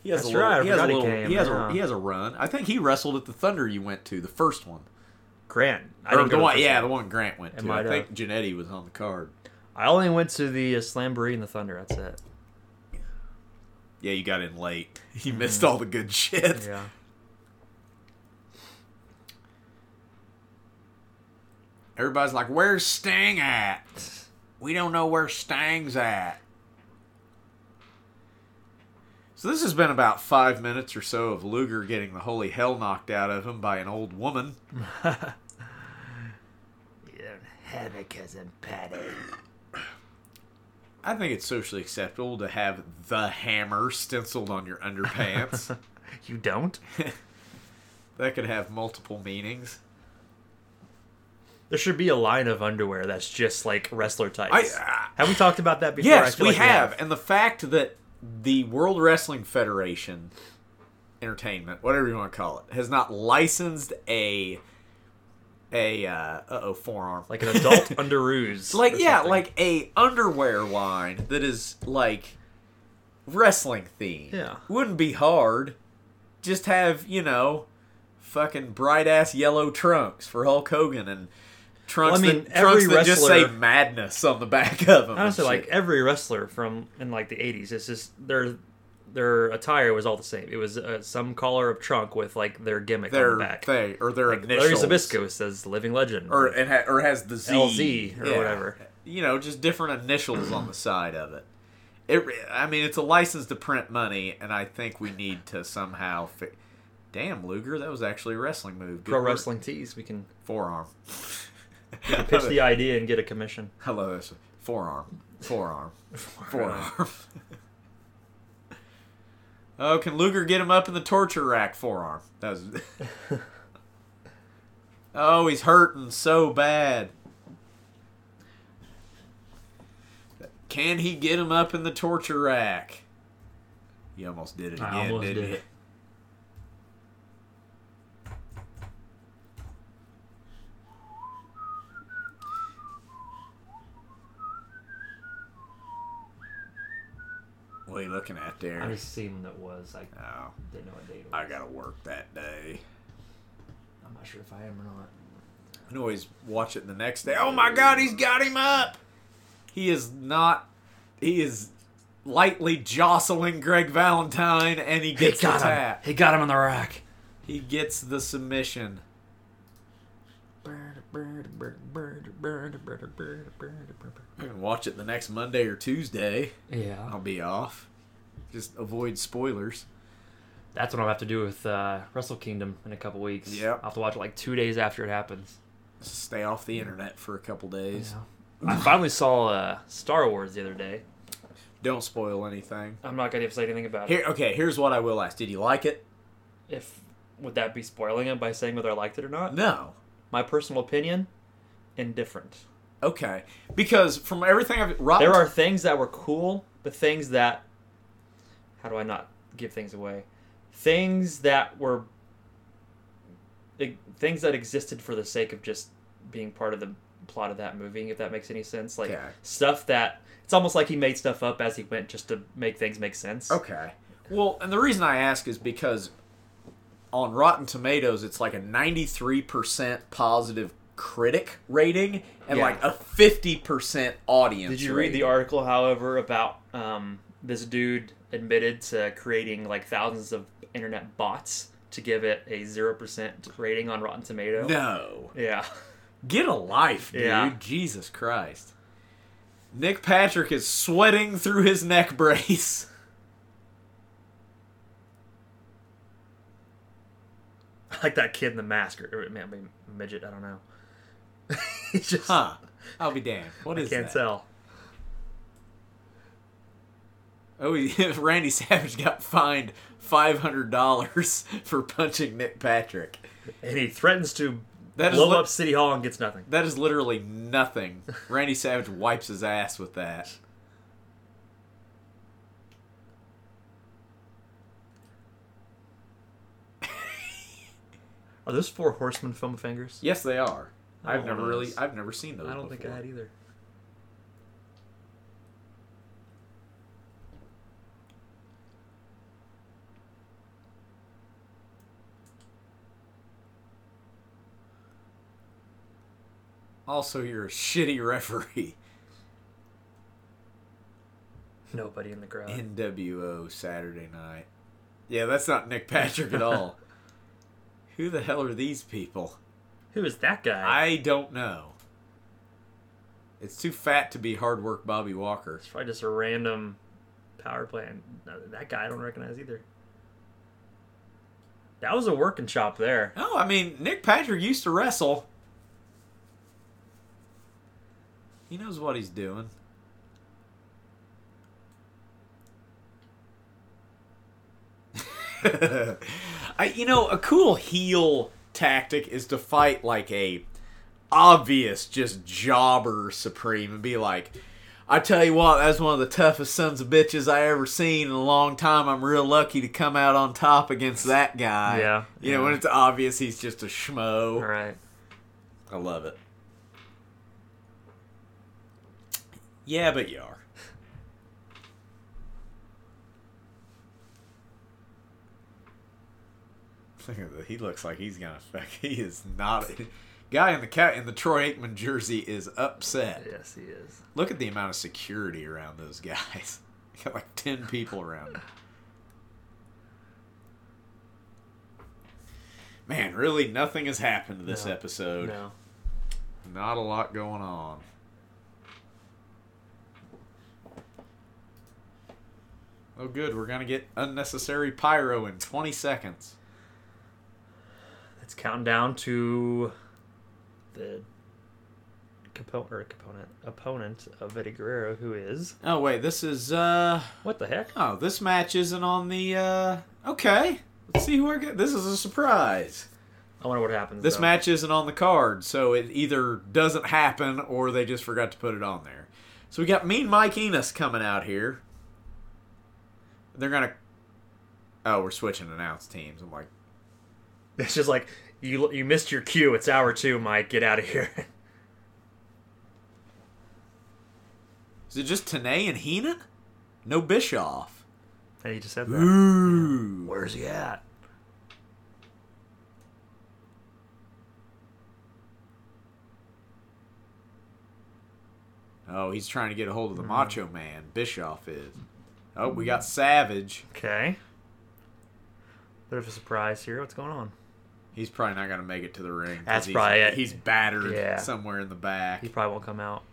He has That's a little, right, He has a little. came, he has yeah. a he has a run. I think he wrestled at the Thunder you went to, the first one, Grant. I or the one. Yeah, the one Grant went to. I think Jannetty was on the card. I only went to the uh, Slamboree and the Thunder. That's it. Yeah, you got in late. You missed all the good shit. Mm-hmm. Yeah. Everybody's like, "Where's Sting at?" We don't know where Sting's at. So this has been about five minutes or so of Luger getting the holy hell knocked out of him by an old woman. You don't have a cousin Patty. I think it's socially acceptable to have the hammer stenciled on your underpants. You don't? that could have multiple meanings. There should be a line of underwear that's just like wrestler types. I- uh, have we talked about that before? Yes, we like have. And the fact that the World Wrestling Federation Entertainment, whatever you want to call it, has not licensed a a uh oh forearm Like an adult underoos. like yeah something. like a underwear line that is like wrestling themed Yeah. wouldn't be hard just have you know, fucking bright ass yellow trunks for Hulk Hogan and trunks Well, I mean, that, every trunks that just say madness on the back of them. Honestly, like every wrestler from in like the '80s, it's just their their attire was all the same. It was uh, some color of trunk with like their gimmick their on the back. thing or their Like Larry initials, Zbyszko says "Living Legend," or it ha- or has the Z LZ or whatever. You know, just different initials on the side of it. It, I mean, it's a license to print money, and I think we need to somehow. Fi- Damn, Luger, that was actually a wrestling move. Good Pro work. Wrestling Tees. We can forearm. pitch the idea and get a commission. Hello, this forearm, forearm, forearm. oh, can Luger get him up in the torture rack? Forearm. That was. oh, he's hurting so bad. Can he get him up in the torture rack? He almost did it again, didn't did he? it. What are you looking at there? I just seen that was. I Oh, didn't know what date it was. I gotta work that day. I'm not sure if I am or not. I can always watch it the next day. Oh my god, he's got him up! He is not. He is lightly jostling Greg Valentine, and he He gets the got him. tap. He got him on the rack. He gets the submission. I can watch it the next Monday or Tuesday. Yeah, I'll be off. Just avoid spoilers. that's what I'll have to do with uh, Wrestle Kingdom in a couple weeks. Yeah. I'll have to watch it like two days after it happens. Stay off the internet for a couple days. I finally saw uh, Star Wars the other day. Don't spoil anything. I'm not gonna say anything about it. Here, okay. Here's what I will ask: Did you like it? If would that be spoiling it by saying whether I liked it or not? No. My personal opinion, indifferent. Okay, because from everything I've Rotten There are things that were cool, but things that how do I not give things away? Things that were things that existed for the sake of just being part of the plot of that movie, if that makes any sense. Like Okay. stuff that it's almost like he made stuff up as he went just to make things make sense. Okay. Well, and the reason I ask is because on Rotten Tomatoes, it's like a 93% positive critic rating and Yeah. like a 50% audience. Did you read the article, however, about um, this dude admitted to creating like thousands of internet bots to give it a zero percent rating on Rotten Tomato? No. Yeah. Get a life, dude. Yeah. Jesus Christ. Nick Patrick is sweating through his neck brace. I like that kid in the mask, or, or maybe midget. I don't know. Just Huh. I'll be damned. What I can't that? tell. Oh, he, Randy Savage got fined $500 for punching Nick Patrick. And he threatens to That is blow lit- up City Hall and gets nothing. That is literally nothing. Randy Savage wipes his ass with that. Are those four horsemen foam fingers? Yes, they are. I've never really. I've never seen those. I don't think I had either. Also, you're a shitty referee. Nobody in the crowd. NWO Saturday night. Yeah, that's not Nick Patrick at all. Who the hell are these people? Who is that guy? I don't know. It's too fat to be hard work Bobby Walker. It's probably just a random power plant. No, that guy I don't recognize either. That was a working shop there. No, I mean Nick Patrick used to wrestle. He knows what he's doing. I, you know, a cool heel tactic is to fight like a obvious just jobber supreme and be like, I tell you what, that's one of the toughest sons of bitches I ever seen in a long time. I'm real lucky to come out on top against that guy. Yeah, You know, when it's obvious he's just a schmo. Right. I love it. Yeah, but you are. Look at that. He looks like he's gonna fuck. He is not. Guy in the cat in the Troy Aikman jersey is upset. Yes, he is. Look at the amount of security around those guys. Got like ten people around. Him. Man, really, nothing has happened this No. episode. No. Not a lot going on. Oh, good. We're gonna get unnecessary pyro in 20 seconds. Counting down to the component or component opponent of Eddie Guerrero, who is Oh wait, this is uh what the heck? oh, this match isn't on the uh okay. Let's see who I get. This is a surprise. I wonder what happens. This though. match isn't on the card, so it either doesn't happen or they just forgot to put it on there. So we got Mean Mike Enos coming out here. They're gonna. Oh, we're switching announce teams. I'm like, It's just like you you missed your cue. It's hour two, Mike. Get out of here. is it just Tenay and Heenan? No Bischoff. and he just said that. Ooh. Where's he at? Oh, he's trying to get a hold of the hmm. Macho Man. Bischoff is. Oh, we got Savage. Okay. Bit of a surprise here. What's going on? He's probably not gonna make it to the ring. That's he's, probably it. He's battered Yeah. somewhere in the back. He probably won't come out.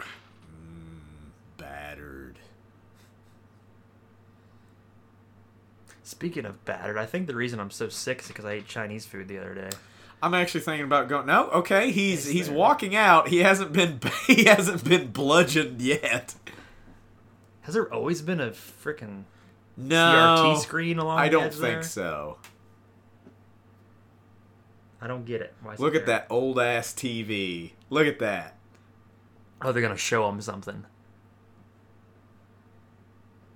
Mm, battered. Speaking of battered, I think the reason I'm so sick is because I ate Chinese food the other day. I'm actually thinking about going. No, okay. He's he's walking out. He hasn't been he hasn't been bludgeoned yet. Has there always been a freaking No, CRT screen along I don't think there? so. I don't get it. Why is it Look at that old ass TV. Look at that. Oh, they're gonna show him something.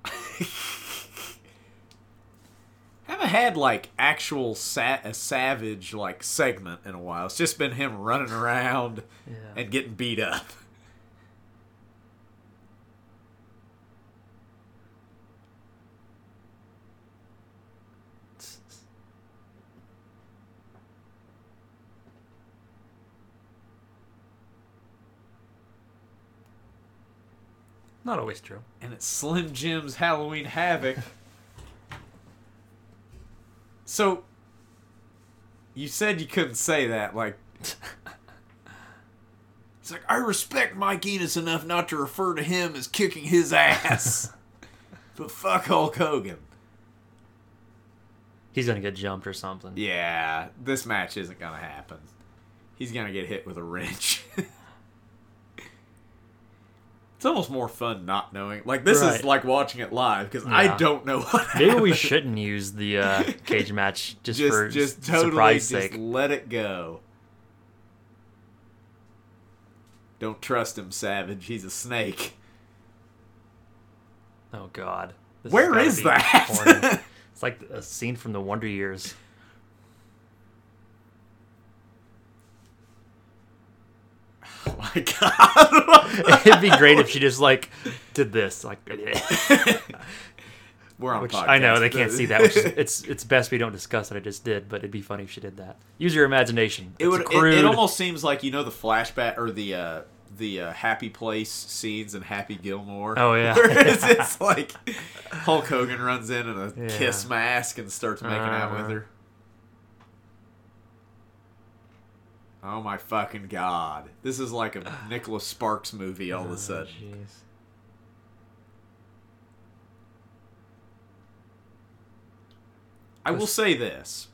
Haven't had like actual sa- a savage like segment in a while. It's just been him running around Yeah. and getting beat up. Not always true. and it's Slim Jim's Halloween Havoc. so, you said you couldn't say that. Like, it's like I respect Mike Enos enough not to refer to him as kicking his ass, but fuck Hulk Hogan. He's gonna get jumped or something. Yeah, this match isn't gonna happen. He's gonna get hit with a wrench. it's almost more fun not knowing. Like this is like watching it live because I don't know what. Maybe we shouldn't use the uh, cage match just, just for just totally surprise just sake. let it go. Don't trust him, Savage. He's a snake. Oh God. This has is that? it's like a scene from the Wonder Years. my god. It'd be great if she just like did this, like, We're on which podcast. I know they can't see that. Which is, it's it's best we don't discuss what I just did, but it'd be funny if she did that. Use your imagination. It would. a It, it almost seems like you know the flashback or the uh, the uh, Happy Place scenes in Happy Gilmore. Oh, yeah. where it's, it's like Hulk Hogan runs in in a Yeah. kiss mask and starts making out with Uh-huh. her. Oh my fucking god! This is like a Nicholas Sparks movie all of Oh, a ah, sudden. jeez. I will say this: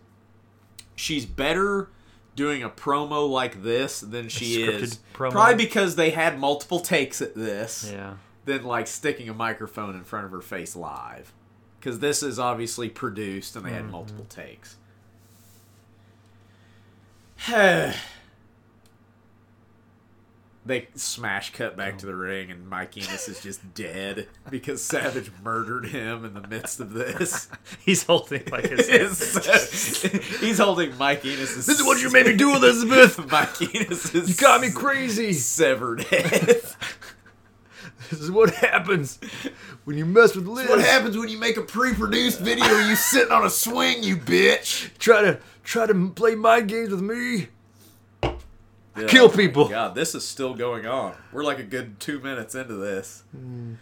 she's better doing a promo like this than she is. promo? Probably because they had multiple takes at this. Yeah. than like sticking a microphone in front of her face live. Because this is obviously produced and they had mm-hmm. multiple takes. they smash cut back to oh. the ring and Mike Enos is just dead because Savage murdered him in the midst of this. He's holding like his. He's holding Mike. This is what you made me do, Elizabeth. Mike Enos is You got me crazy. severed head. this is what happens when you mess with Liz. What happens when you make a pre-produced video you sitting on a swing, you bitch? Try to try to play mind games with me. Kill people. God, this is still going on. We're like a good two minutes into this. Hmm.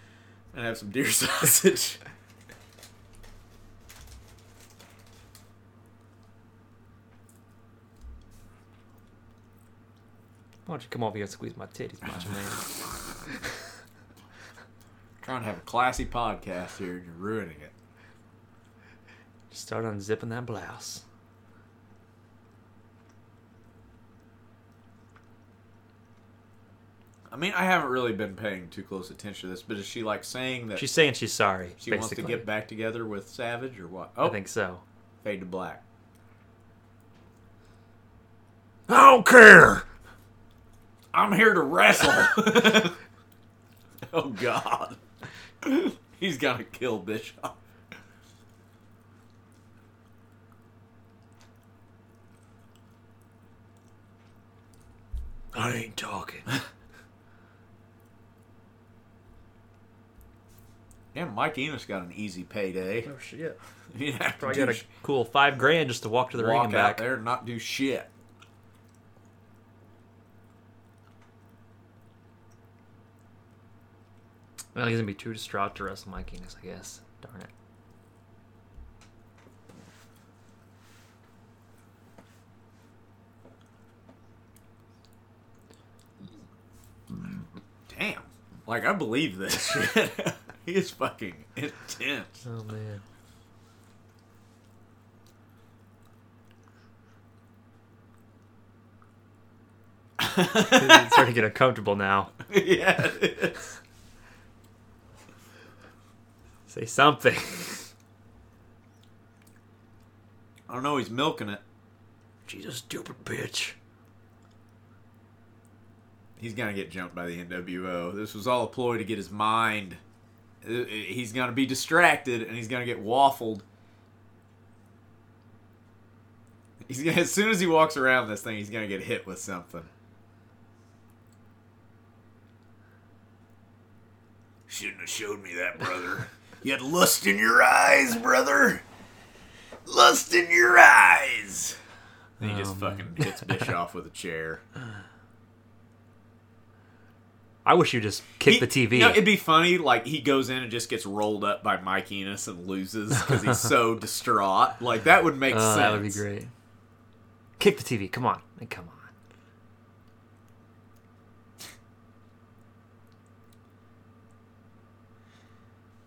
And have some deer sausage. Why don't you come over here and squeeze my titties, macho man? Trying to have a classy podcast here, and you're ruining it. Start unzipping that blouse. I mean, I haven't really been paying too close attention to this, but is she like saying that She's saying she's sorry. she basically. wants to get back together with Savage or what? I Oh, think so. fade to black. I don't care. I'm here to wrestle. oh God, he's gonna kill Bischoff. I ain't talking. Yeah, Mike Enos got an easy payday. oh shit. He didn't have to Probably got a sh- cool five grand just to walk to the ring and out back. there and not do shit. Well, he's gonna be too distraught to wrestle Mike Enos, I guess. Darn it. Damn, like I believe this shit. he is fucking intense. Oh man. it's starting to get uncomfortable now. yeah, it is. Say something. I don't know. He's milking it. She's a stupid bitch. He's gonna get jumped by the NWO. This was all a ploy to get his mind. Uh, He's gonna be distracted and he's gonna get waffled. He's gonna, as soon as he walks around this thing, he's gonna get hit with something. Shouldn't have showed me that, brother. You had lust in your eyes, brother. Lust in your eyes. And he just fucking hits Bischoff with a chair. I wish you just kick He- the TV. You know, it'd be funny, like he goes in and just gets rolled up by Mike Enos and loses because he's so distraught. Like that would make Oh, sense. that would be great. Kick the TV. Come on. Come on.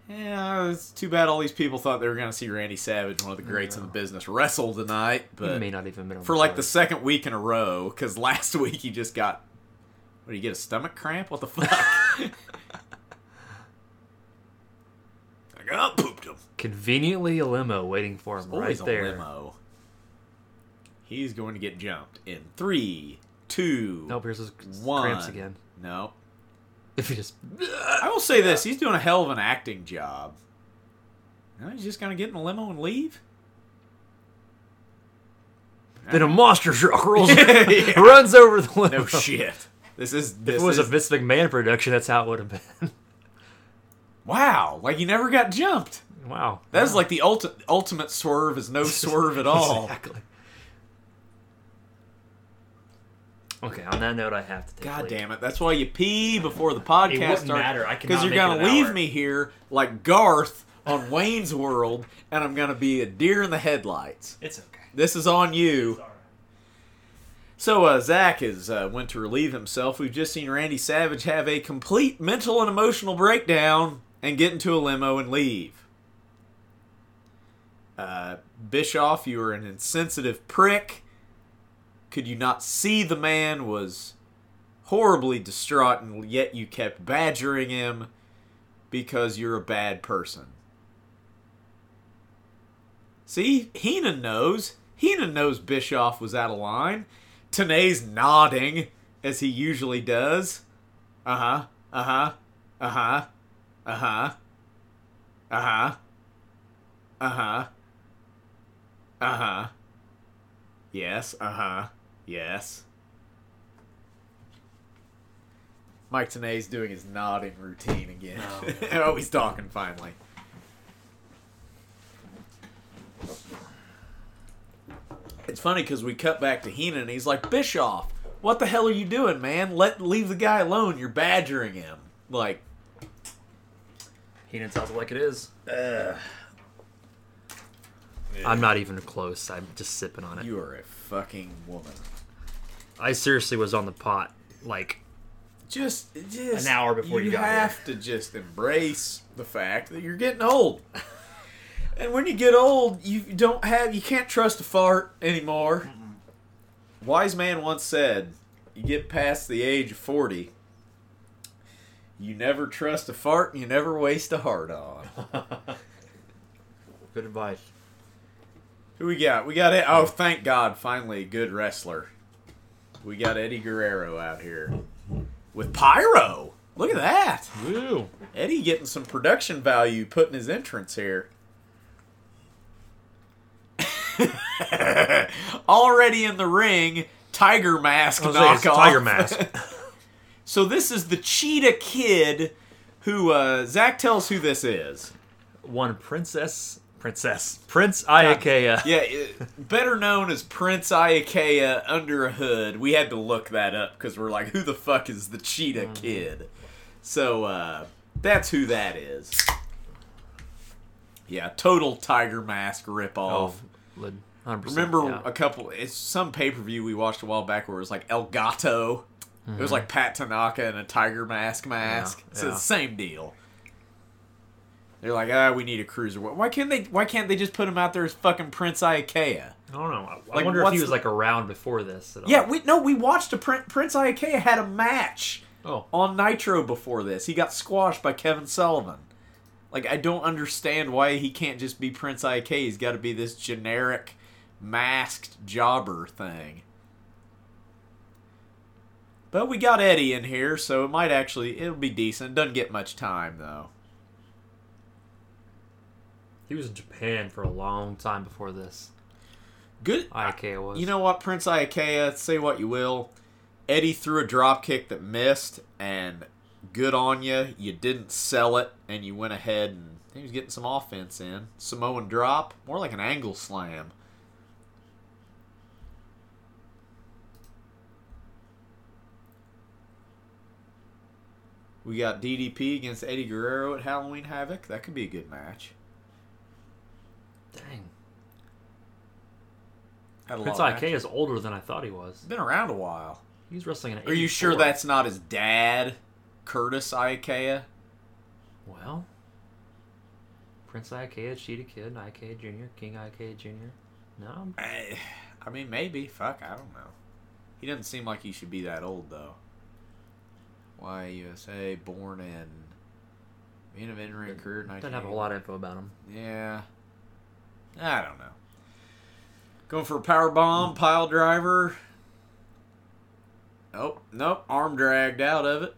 Yeah, it's too bad all these people thought they were going to see Randy Savage, one of the greats in the business, wrestle tonight. He But may not even for like the second week in a row, because last week he just got. What do you get? A stomach cramp? What the fuck? like, oh, pooped him. Conveniently a limo waiting for him Always right a there. limo. He's going to get jumped in three, two, Nope, here's his one. cramps again. No. If he just I will say this: he's doing a hell of an acting job. No, he's just gonna get in a limo and leave. then a monster truck rolls Yeah. runs over the limo. No shit. This is If this it was is, a Vince McMahon production, that's how it would have been. wow. Like he never got jumped. wow. That is like the ulti- ultimate swerve is no swerve at all. Exactly. Okay, on that note, I have to take God damn it! That's why you pee before the podcast wouldn't starts. matter. I Because you're gonna it leave hour. me here like Garth on Wayne's World, and I'm gonna be a deer in the headlights. It's okay. This is on you. So uh, Zach has uh, went to relieve himself. We've just seen Randy Savage have a complete mental and emotional breakdown and get into a limo and leave. Uh, Bischoff, you are an insensitive prick. Could you not see the man was horribly distraught and yet you kept badgering him because you're a bad person? See, Heenan knows. Heenan knows Bischoff was out of line. Tenay's nodding as he usually does. Uh huh. Uh huh. Uh huh. Uh huh. Uh huh. Uh huh. Uh huh. Yes. Uh huh. Yes. Mike Tenay's doing his nodding routine again. oh, he's talking finally. It's funny because we cut back to Heenan and he's like, Bischoff, what the hell are you doing, man? Let leave the guy alone. You're badgering him. Like, Heenan tells it like it is. I'm not even close. I'm just sipping on it. you are a fucking woman. I seriously was on the pot. Like, Just, just An hour before you got here. You have to just embrace the fact that you're getting old. and when you get old, you don't have, you can't trust a fart anymore. Wise man once said, "You get past the age of forty, you never trust a fart, and you never waste a heart on." good advice. Who we got? We got it. Oh, thank God! Finally, a good wrestler. We got Eddie Guerrero out here with Pyro. Look at that. Woo! Eddie getting some production value putting his entrance here. Already in the ring, Tiger Mask I was gonna say, knockoff. Tiger Mask. so this is the Cheetah Kid, who uh, Zach tells who this is. One princess, princess, Prince Iaukea. Yeah, better known as Prince Iaukea under a hood. We had to look that up because we're like, who the fuck is the Cheetah Mm-hmm. Kid? So uh, that's who that is. Yeah, total Tiger Mask ripoff. Oh, 100%. Remember yeah. a couple? It's some pay per view we watched a while back where it was like El Gato. It was like Pat Tanaka and a tiger mask mask. Mm-hmm. Yeah, It's yeah. the same deal. They're like, ah, we need a cruiser. Why can't they? Why can't they just put him out there as fucking Prince Iaukea? I don't know. I, I wonder if he was like around before this. At all. Yeah, we no, we watched a Prin- Prince Iaukea had a match Oh, on Nitro before this. He got squashed by Kevin Sullivan. Like, I don't understand why he can't just be Prince Iaukea. He's got to be this generic masked jobber thing. But we got Eddie in here, so it might actually it'll be decent. Doesn't get much time though. he was in Japan for a long time before this. Good. Iaukea was. You know what, Prince Iaukea, uh, say what you will. Eddie threw a drop kick that missed, and good on you. You didn't sell it, and you went ahead and he was getting some offense in. Samoan drop, more like an angle slam. We got DDP against Eddie Guerrero at Halloween Havoc. That could be a good match. Dang. Had a Prince lot of is older than I thought he was. Been around a while. He's wrestling in. Are you sure that's not his dad, Curtis Iaukea? Well, Prince Iaukea, Cheetah Kid, Iaukea Jr., King Iaukea Jr. No, I, I mean, maybe. Fuck, I don't know. He doesn't seem like he should be that old, though. Why USA, born in. Being in ring career, doesn't have a lot of info about him. Yeah. I don't know. Going for a power bomb, pile driver. Oh, nope. Arm dragged out of it.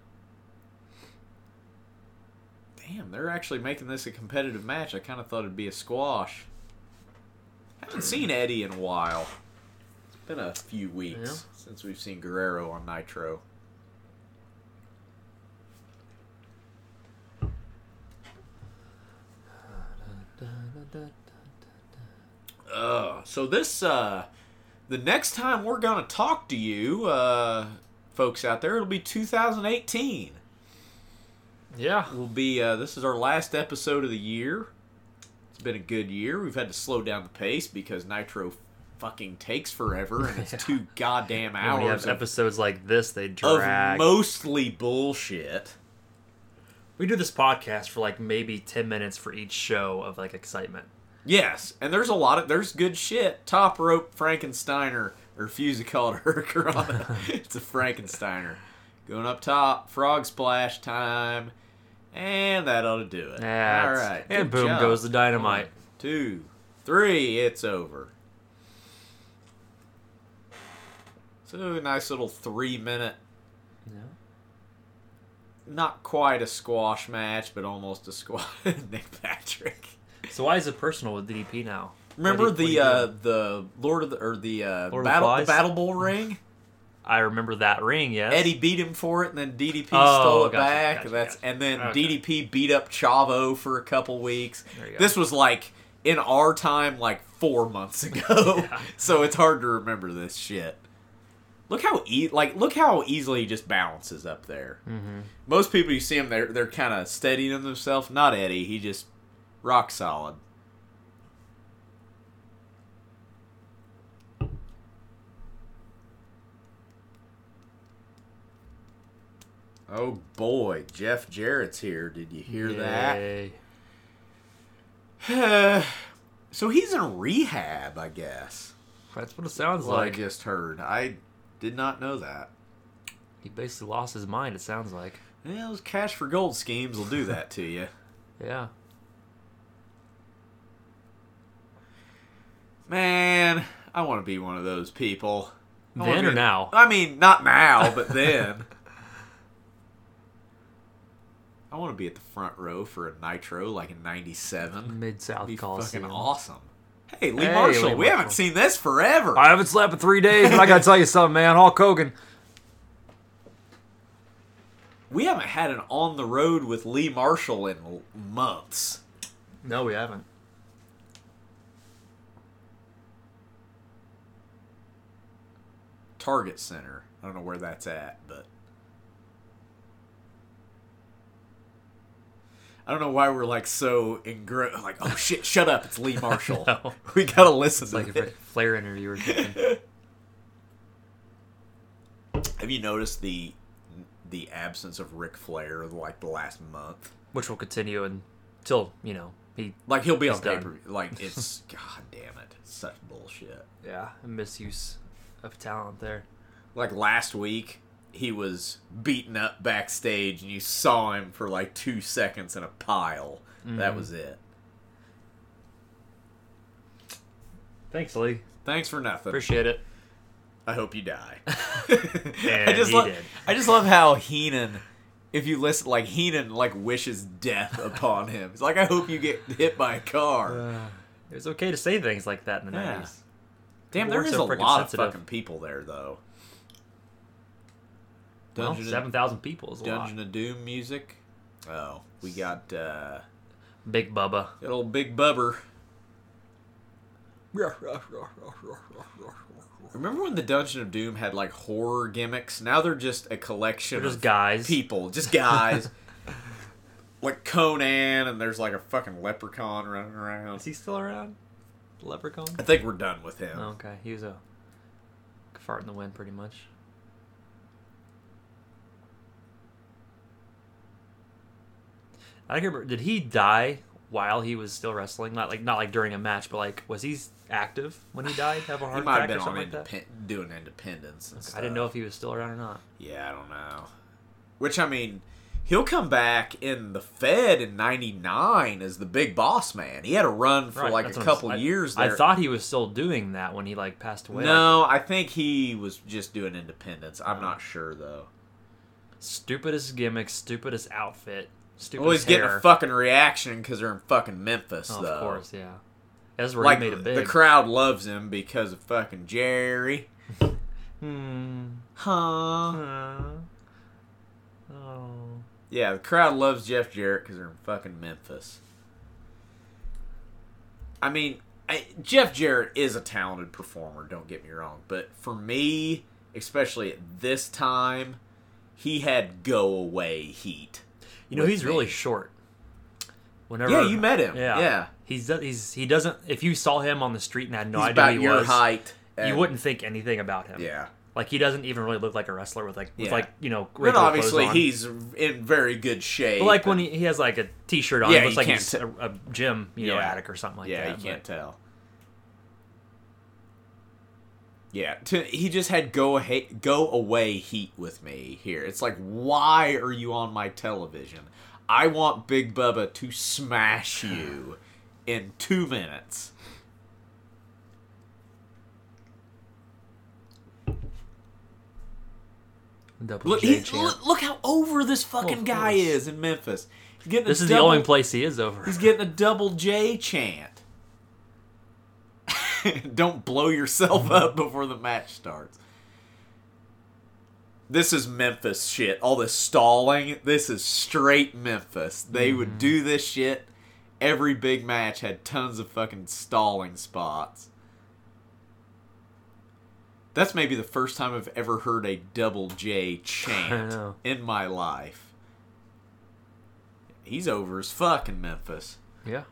Damn, they're actually making this a competitive match. I kind of thought it'd be a squash. Haven't seen Eddie in a while. It's been a few weeks Yeah. since we've seen Guerrero on Nitro. Uh, so this uh the next time we're gonna talk to you, uh folks out there, it'll be 2018. Yeah. Will be uh this is our last episode of the year. It's been a good year. We've had to slow down the pace because Nitro fucking takes forever and it's two goddamn hours. And when you have of, episodes like this, they of drag. mostly bullshit. we do this podcast for like maybe 10 minutes for each show of like excitement. Yes, and there's a lot of there's good shit. Top rope Frankensteiner or Fusey called Hurricane. it's a Frankensteiner. Going up top, frog splash time, and that ought to do it. Yeah, All right, and boom job. goes the dynamite. One, two, three, it's over. So a nice little three minute, Yeah. not quite a squash match, but almost a squash. Nick Patrick. So why is it personal with DDP now? Remember you- the what do you uh, the Lord of the or the uh, Lord battle the Battle Bowl ring? I remember that ring. Yes. Eddie beat him for it, and then DDP Oh, stole it gotcha, back. gotcha, That's gotcha. and then Okay. DDP beat up Chavo for a couple weeks. There you go. This was like in our time, like four months ago. so it's hard to remember this shit. Look how e- like look how easily he just balances up there. Mm-hmm. Most people you see him, they're they're kind of steadying themselves. Not Eddie. He just rock solid. Oh boy, Jeff Jarrett's here. Did you hear Yay. that? so he's in rehab, I guess. That's what it sounds like. I just heard. I did not know that. He basically lost his mind. It sounds like. Yeah, those cash for gold schemes will do that to you. Yeah. Man, I want to be one of those people. I Then or be- now? I mean, not now, but then. I want to be at the front row for a Nitro like in '97. Mid South Be Coliseum. fucking awesome. Hey, Lee Hey, Marshall, Lee we haven't seen this forever. I haven't slept in three days, but I gotta tell you something, man. Hulk Hogan. we haven't had an on the road with Lee Marshall in months. No, we haven't. Target Center. I don't know where that's at, but I don't know why we're like so engro like oh shit, shut up, it's Lee Marshall. No. We gotta listen It's to like a it. Ric Flair interview or something. Have you noticed the the absence of Ric Flair like the last month? Which will continue until, you know, he. Like he'll be on He's done. paper. Like it's god damn it, such bullshit. Yeah, a misuse of talent there. Like last week, he was beaten up backstage, and you saw him for like two seconds in a pile. That mm-hmm. was it. Thanks, Lee. Thanks for nothing. Appreciate it. I hope you die. I just he love, did. I just love how Heenan, if you listen, like Heenan, like wishes death upon him. It's like I hope you get hit by a car. Uh, it was okay to say things like that in the Yeah. 90s. Damn, there weren't so a lot sensitive. of fucking people there though. Well, Dungeon, 7,000 people is a Dungeon lot. of Doom music. Oh, we got uh, Big Bubba. good old Big Bubber. Remember when the Dungeon of Doom had like horror gimmicks? Now they're just a collection They're just of guys. people, just guys. like Conan, and there's like a fucking leprechaun running around. Is he still around? Leprechaun? I think we're done with him. Oh, okay, he was a fart in the wind, pretty much. I don't remember. Did he die while he was still wrestling? Not like not like during a match, but like was he active when he died? Have a He heart might have attack been or on something like that? doing independence. And I didn't know if he was still around or not. Yeah, I don't know. Which I mean, he'll come back in the Fed in '99 as the big boss man. He had a run for Right, like a couple I- years I thought he was still doing that when he like passed away. no, I think he was just doing independence. I'm Oh. not sure though. stupidest gimmick, stupidest outfit, stupidest Always getting a fucking reaction because they're in fucking Memphis, Oh, though. of course, yeah. That's where Like he made it big. the crowd loves him because of fucking Jerry. Hmm. Huh? Uh, oh. Yeah, the crowd loves Jeff Jarrett because they're in fucking Memphis. I mean, I, Jeff Jarrett is a talented performer. Don't get me wrong, but for me, especially at this time, he had go away heat. You know he's really short. Whenever Yeah, you met him. Yeah, Yeah. He's he's he doesn't. If you saw him on the street and had no He's idea about who he your was, height. you wouldn't think anything about him. Yeah. like he doesn't even really look like a wrestler with like with Yeah. like you know. But obviously, on. he's in very good shape. But like when he, he has like a t-shirt on, Yeah, it looks like he's t- a, a gym you know Yeah. addict or something like yeah, that. you can't tell. Yeah, to, he just had go go away heat with me here. It's like, why are you on my television? I want Big Bubba to smash you in two minutes. Double Look, J he, look, look how over this fucking guy is in Memphis. He's getting This is double, the only place he is over. He's getting a double J chant. Don't blow yourself mm-hmm. up before the match starts. This is Memphis shit. All this stalling. This is straight Memphis. They would mm-hmm. do this shit. Every big match had tons of fucking stalling spots. That's maybe the first time I've ever heard a double J chant in my life. He's over as fuck in Memphis. Yeah.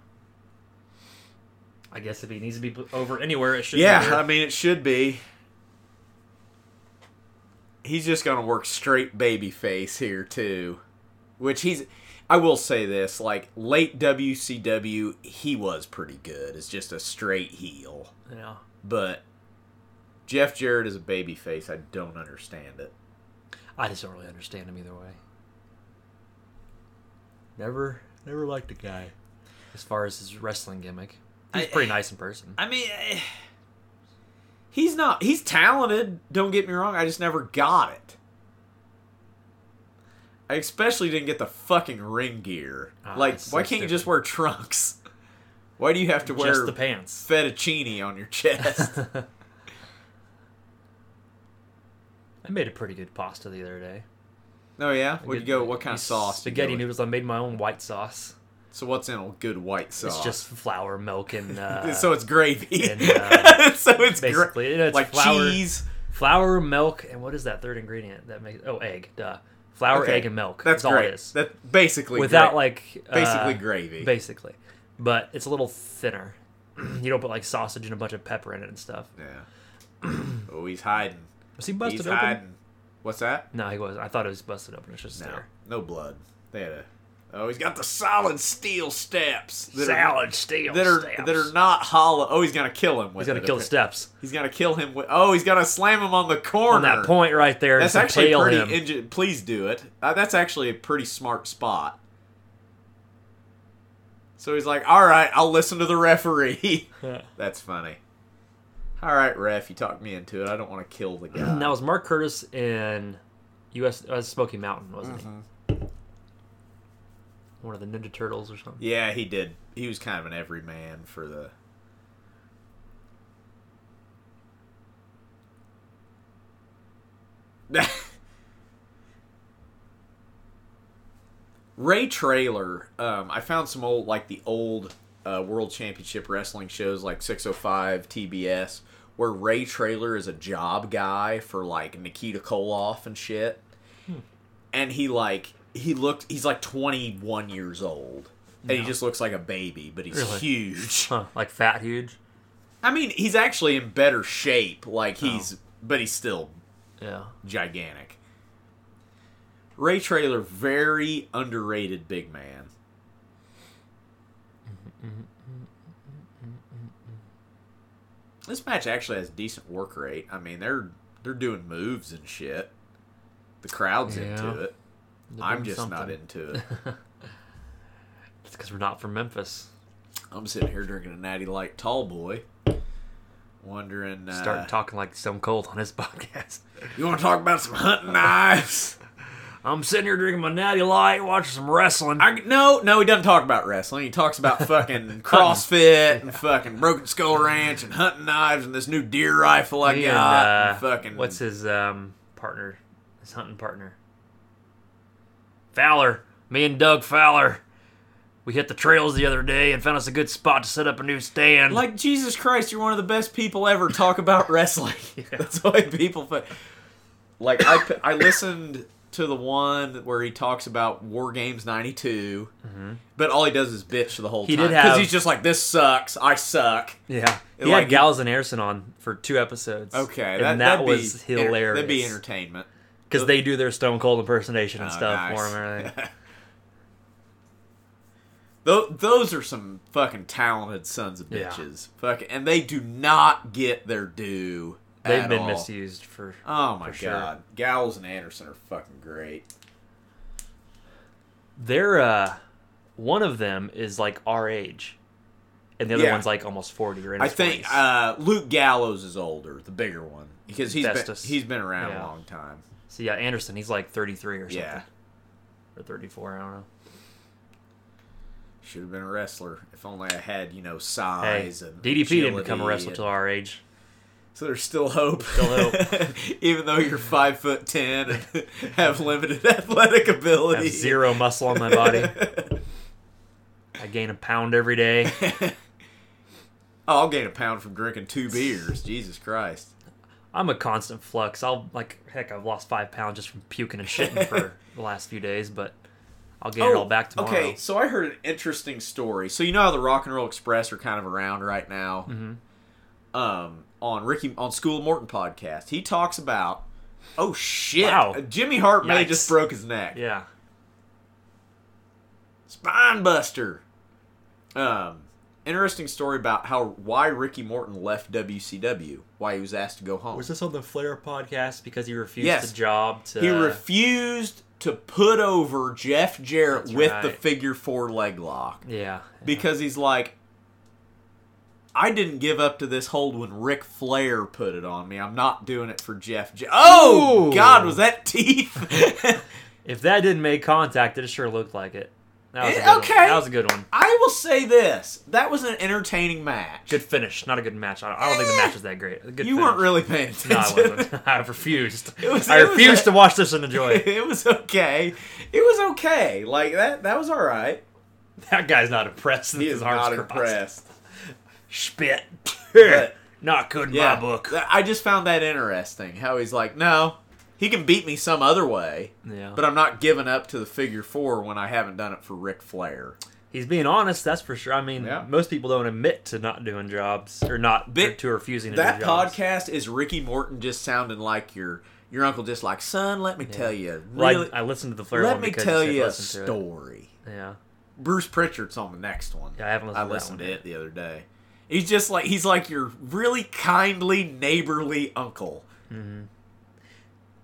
I guess if he needs to be over anywhere, it should. Yeah. I mean it should be. He's just gonna work straight baby face here too, which he's. I will say this: like late WCW, he was pretty good. It's just a straight heel, yeah. but Jeff Jarrett is a baby face. I don't understand it. I just don't really understand him either way. Never, never liked the guy. As far as his wrestling gimmick, he's I- pretty nice in person. I mean, he's not. He's talented. Don't get me wrong. I just never got it. I especially didn't get the fucking ring gear. Ah, like, so why can't you just wear trunks? Why do you have to wear Just the pants. fettuccine on your chest? I made a pretty good pasta the other day. oh yeah. Where'd you go? What kind of sauce? Spaghetti noodles. I made my own white sauce. So what's in a good white sauce? It's just flour, milk, and uh, so it's gravy. and, uh, so it's gra- basically know, it's like flour, cheese. flour, milk, and what is that third ingredient that makes? Oh, egg. Duh. Flour, Okay, egg, and milk. That's all great. it is. That basically Without gra- like uh, basically gravy. Basically, but it's a little thinner. you don't put like sausage and a bunch of pepper in it and stuff. Yeah. oh, he's hiding. Was he busted he's open? hiding. What's that? No, he was. I thought it was busted open. It's just No, there. no blood. They had a. Oh, he's got the solid steel steps. That Salad are, steel that are steps. that are not hollow. Oh, he's gonna kill him with. He's gonna it. kill the steps He's gonna kill him with. Oh, he's gonna slam him on the corner. on that point right there. That's actually pretty. him. Please do it. Uh, that's actually a pretty smart spot. So he's like, "All right, I'll listen to the referee." that's funny. All right, ref, you talked me into it. I don't want to kill the guy. That was Mark Curtis in U.S. Uh, Smoky Mountain, wasn't Mm-hmm. he? One of the Ninja Turtles or something. Yeah, he did. He was kind of an everyman for the. Ray Traylor, um, I found some old, like the old uh, World Championship Wrestling shows, like 605 TBS, where Ray Traylor is a job guy for like Nikita Koloff and shit. And he like he looked he's like 21 years old. And he just looks like a baby, but he's Really? huge. Huh, like fat huge. I mean, he's actually in better shape. Like oh. he's, but he's still Yeah. gigantic. Ray Traylor, very underrated big man. This match actually has decent work rate. I mean, they're they're doing moves and shit. The crowd's Yeah. into it. I'm just not into it. It's because we're not from Memphis. I'm sitting here drinking a natty light tall boy, wondering. Uh, Starting talking like Stone Cold on his podcast. You want to talk about some hunting knives? I'm sitting here drinking my Natty Light, watching some wrestling. I, no, no, he doesn't talk about wrestling. He talks about fucking CrossFit and fucking Broken Skull Ranch and hunting knives and this new deer rifle I Me got. and, and uh, fucking what's his um partner? His hunting partner. Fowler. Me and Doug Fowler. We hit the trails the other day and found us a good spot to set up a new stand. like Jesus Christ? You're one of the best people ever talk about wrestling. That's why people. Fu- like I listened to the one where he talks about War Games '92, but all he does is bitch the whole Mm-hmm. He time because he's just like, "This sucks. I suck." yeah, he Like- had Gallows and Anderson on for two episodes. Okay, and that, that, that'd was be hilarious. that'd be entertainment. Because they do their Stone Cold impersonation and Oh, stuff nice. for him. And everything. Those are some fucking talented sons of Yeah. bitches. Fucking, and they do not get their due. They've been all. misused for. Oh my for sure. god, Gallows and Anderson are fucking great. They're uh, one of them is like our age, and the other Yeah. one's like almost forty or in I think uh, Luke Gallows is older, the bigger one, because he's been, he's been around Yeah. a long time. So yeah, Anderson, he's like 33 or something. Yeah, Or 34, I don't know. should have been a wrestler if only I had you know Hey, size and DDP didn't become a wrestler till our age. So there's still hope. Still hope. Even though you're five foot ten and have limited athletic ability. have zero muscle on my body. I gain a pound every day. Oh, I'll gain a pound from drinking two beers. Jesus Christ. I'm a constant flux. I'll like heck, I've lost five pounds just from puking and shitting for the last few days, but I'll gain it all back tomorrow. Oh, Okay, so I heard an interesting story. So you know how the Rock and Roll Express are kind of around right now. Mm-hmm. Um, on Ricky on School of Morton podcast, he talks about. Oh shit! Wow. Uh, Jimmy Hart may just broke his neck. Yeah. Spine buster. Um, interesting story about how why Ricky Morton left WCW. Why he was asked to go home. Was this on the Flair podcast because he refused Yes. the job to he refused to put over Jeff Jarrett That's with the figure four leg lock. Yeah. because he's like, I didn't give up to this hold when Ric Flair put it on me. I'm not doing it for Jeff. J- oh Ooh. God, was that teeth? If that didn't make contact, it sure looked like it. That was a Eh, good okay. one. That was a good one. I will say this: that was an entertaining match. Good finish. Not a good match. I don't, I don't think the match was that great. Good you finish. weren't really paying No, I attention. wasn't. I refused. It was- I it refused a- to watch this and enjoy it. it was okay. It was okay. Like that. That was all right. That guy's not impressed. He is not impressed. Spit. But- not good in Yeah, my book. I just found that interesting. How he's like, no, he can beat me some other way. Yeah. But I'm not giving up to the figure four when I haven't done it for Ric Flair. He's being honest, that's for sure. I mean, Yeah. most people don't admit to not doing jobs or not Bit- to refusing to That podcast is Ricky Morton just sounding like your your uncle, just like, son, let me tell you, Well, I- I, listened to the Flair let one me tell you, a to story. Yeah. Bruce Prichard's on the next one. Yeah, I haven't listened I to listened to yet. it the other day. He's just like he's like your really kindly neighborly uncle. Mm-hmm.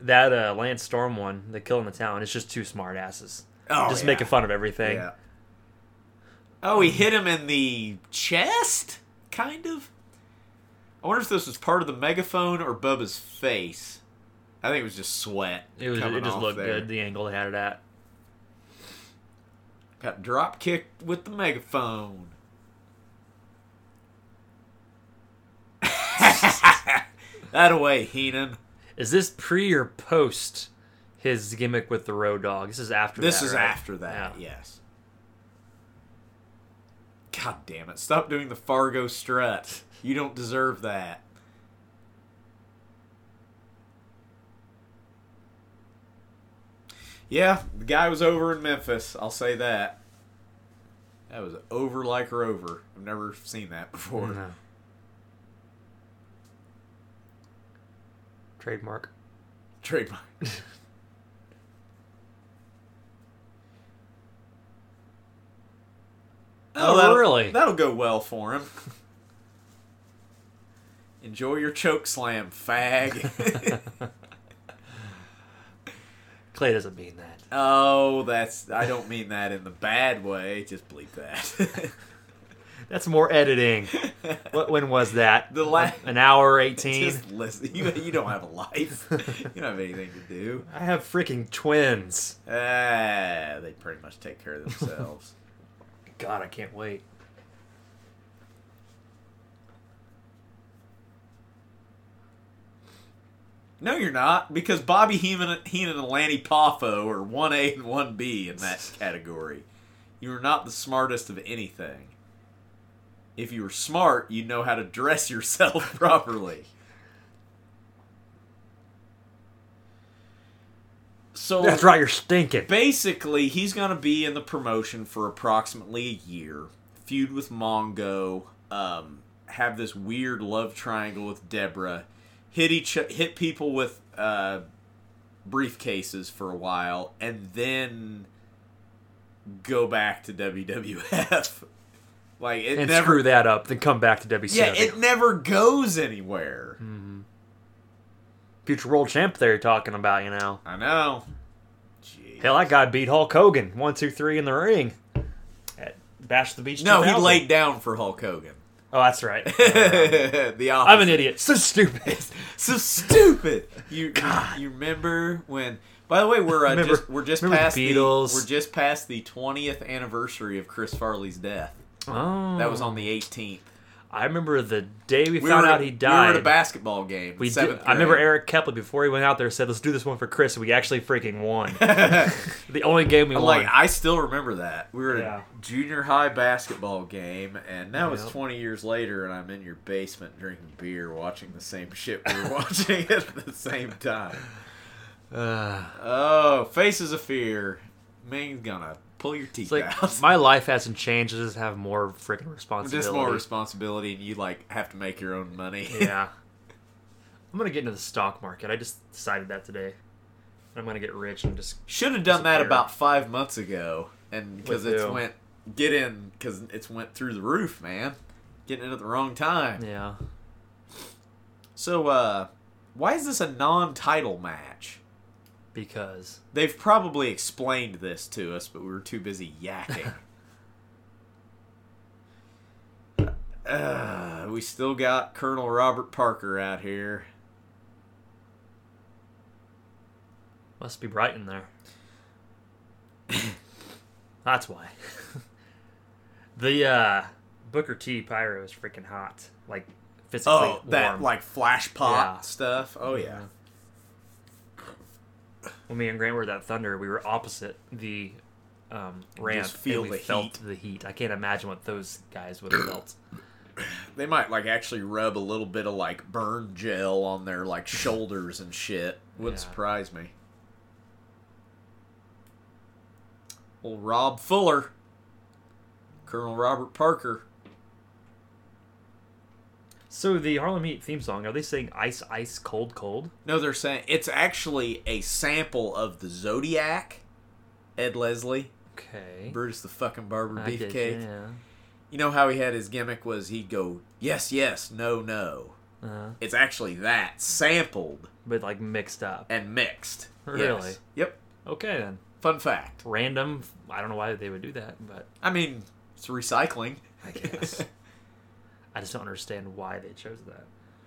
That uh, Lance Storm one, the Killing the Town, it's just two smart asses. Oh, just yeah. making fun of everything. Yeah. Oh, he hit him in the chest, kind of. I wonder if this was part of the megaphone or Bubba's face. I think it was just sweat. It was it just looked there. good, the angle they had it at. Got drop kicked with the megaphone. that away, Heenan. Is this pre or post his gimmick with the road dog? This is after This that, is right? after that, Yeah. yes. God damn it. Stop doing the Fargo strut. You don't deserve that. Yeah, the guy was over in Memphis. I'll say that. That was over like Rover. I've never seen that before. No. Trademark. Trademark. Oh, that'll- really? That'll go well for him. Enjoy your choke slam, fag. Clay doesn't mean that. oh, that's. I don't mean that in the bad way. Just bleep that. That's more editing. what when was that? The la- an hour eighteen. Just listen. You, you don't have a life. You don't have anything to do. I have freaking twins. Ah, they pretty much take care of themselves. God, I can't wait. No, you're not, because Bobby Heenan, Heenan and Lanny Poffo are 1A and 1B in that category. You are not the smartest of anything. If you were smart, you'd know how to dress yourself properly. So That's right, you're stinking. basically, he's going to be in the promotion for approximately a year. Feud with Mongo. Um, have this weird love triangle with Deborah. Hit each hit people with uh, briefcases for a while, and then go back to WWF. like it and never. screw that up, then come back to WCW. Yeah, it never goes anywhere. Future world champ there you're talking about, you know. I know. Jeez. Hell, that guy beat Hulk Hogan one, two, three in the ring at Bash the Beach. No, he laid down for Hulk Hogan. Oh, that's right. the opposite. I'm an idiot. So stupid. so stupid. You God. you remember when? By the way, we're uh, Remember- just we're just past the, we're just past the twentieth anniversary of Chris Farley's death. Oh, That was on the eighteenth. I remember the day we, We found out he died. We were at a basketball game. we did, I remember. Eric Kepler before he went out there said, "Let's do this one for Chris." and We actually freaking won. the only game we I'm won. Like I still remember that. We were at a junior high basketball game, and now it's Yep. 20 years later, and I'm in your basement drinking beer, watching the same shit we were watching at the same time. Uh, Oh, Faces of Fear. Meng's gonna pull your teeth like out. my life hasn't changed. I just have more freaking responsibility. Just more responsibility, and you like have to make your own money. yeah. I'm gonna get into the stock market. I just decided that today. I'm gonna get rich and just Should have done that about five months ago, and because it's went get in because it's went through the roof, man. Getting in at the wrong time. yeah. So, uh, why is this a non-title match? Because They've probably explained this to us, but we were too busy yakking. uh, we still got Colonel Robert Parker out here. must be bright in there. That's why. the uh, Booker T Pyro is freaking hot. Like physically Oh, that warm. like flash pop Yeah. stuff. Oh yeah. When me and Grant were at that Thunder, we were opposite the um, ramp, just feel and we the felt heat. the heat. I can't imagine what those guys would have felt. They might like actually rub a little bit of like burn gel on their like shoulders and shit. Wouldn't Yeah. surprise me. Old Rob Fuller. Colonel Robert Parker. So the Harlem Heat theme song, are they saying ice, ice, cold, cold? No, they're saying it's actually a sample of the Zodiac. Ed Leslie, Okay. Brutus the fucking Barber I Beefcake. you, yeah. You know how he had his gimmick was he'd go yes, yes, no, no. Uh-huh. It's actually that sampled But like mixed up. and mixed. Really? Yes. Yep. Okay then. Fun fact. Random. I don't know why they would do that, but I mean, it's recycling. I guess. I just don't understand why they chose that.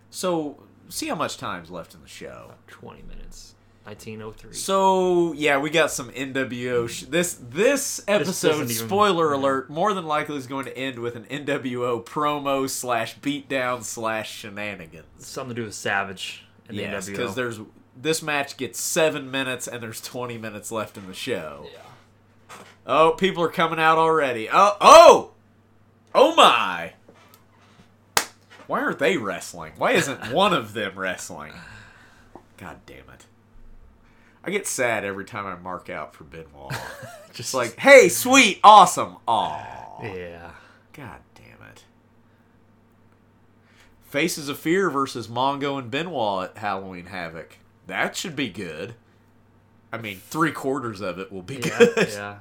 So, see how much time's left in the show. About 20 minutes. 1903. So, yeah, we got some NWO. Sh- this this episode, even- spoiler yeah. alert, more than likely is going to end with an NWO promo slash beatdown slash shenanigans. Something to do with Savage and the Yes, NWO. because there's this match gets seven minutes and there's 20 minutes left in the show. Yeah. Oh, people are coming out already. Oh, oh, oh my! Why aren't they wrestling? Why isn't one of them wrestling? God damn it! I get sad every time I mark out for Benoit. Just like, hey, sweet, awesome, aw. Yeah. God damn it! Faces of Fear versus Mongo and Benoit at Halloween Havoc. That should be good. I mean, three quarters of it will be Yeah. good. yeah.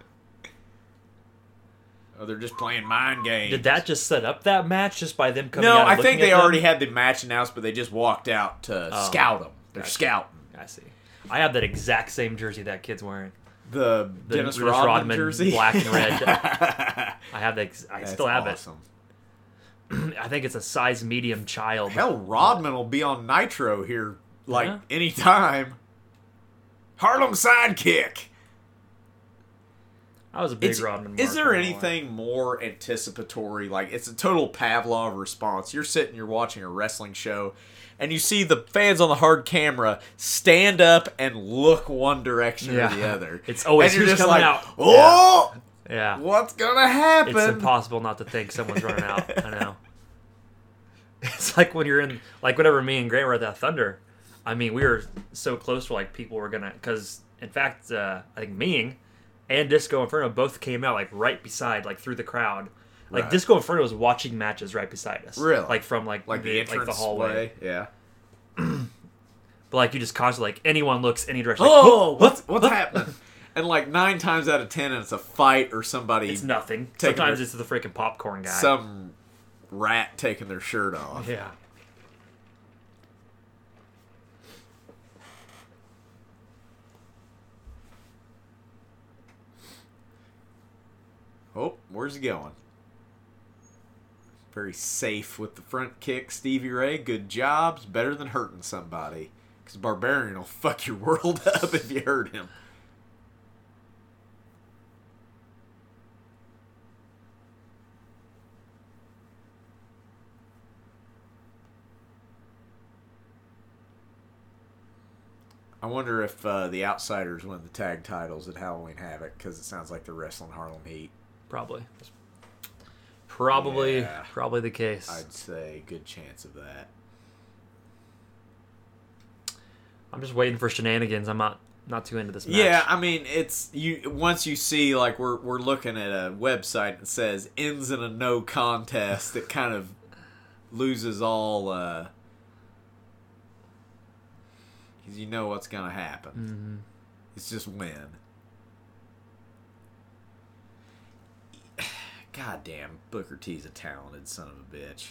Oh, they're just playing mind games. Did that just set up that match just by them coming No, out? I think they them? already had the match announced, but they just walked out to Oh. scout them. They're Gotcha. scouting. I see. I have that exact same jersey that kid's wearing. The, The Dennis, Dennis Rodman, Rodman jersey, black and red. I have that. I still have awesome. it. I think it's a size medium child. Hell, Rodman will be on Nitro here like Yeah. anytime. Harlem sidekick. I was a big It's- Rodman. is there anything more anticipatory? Like it's a total Pavlov response. You're sitting, you're watching a wrestling show, and you see the fans on the hard camera stand up and look one direction Yeah. or the other. It's always and you're just coming like, out. Oh, Yeah. what's gonna happen? It's impossible not to think someone's running out. I know. It's like when you're in, like whenever me and Grant were at that Thunder. I mean, we were so close to like people were gonna, because in fact, uh, I think Meng and Disco Inferno both came out like right beside, like through the crowd. Like Right. Disco Inferno was watching matches right beside us. Really? Like from like like the entrance like the hallway. way. Yeah. But like you just constantly like anyone looks any direction. Like, Oh, "Whoa, what's what's happening? And like nine times out of ten, it's a fight or somebody, It's nothing. Taking Sometimes their- it's the freaking popcorn guy. some rat taking their shirt off. yeah. Oh, where's he going? Very safe with the front kick, Stevie Ray. Good jobs. Better than hurting somebody. Because Barbarian will fuck your world up if you hurt him. I wonder if uh, the Outsiders win the tag titles at Halloween Havoc because it sounds like they're wrestling Harlem Heat. Probably. Probably, Yeah. probably the case. I'd say good chance of that. I'm just waiting for shenanigans. I'm not not too into this match. Yeah, I mean, it's you. Once you see, like, we're we're looking at a website that says ends in a no contest, it kind of loses all. uh cuz you know what's gonna happen. It's just win. God damn, Booker T's a talented son of a bitch.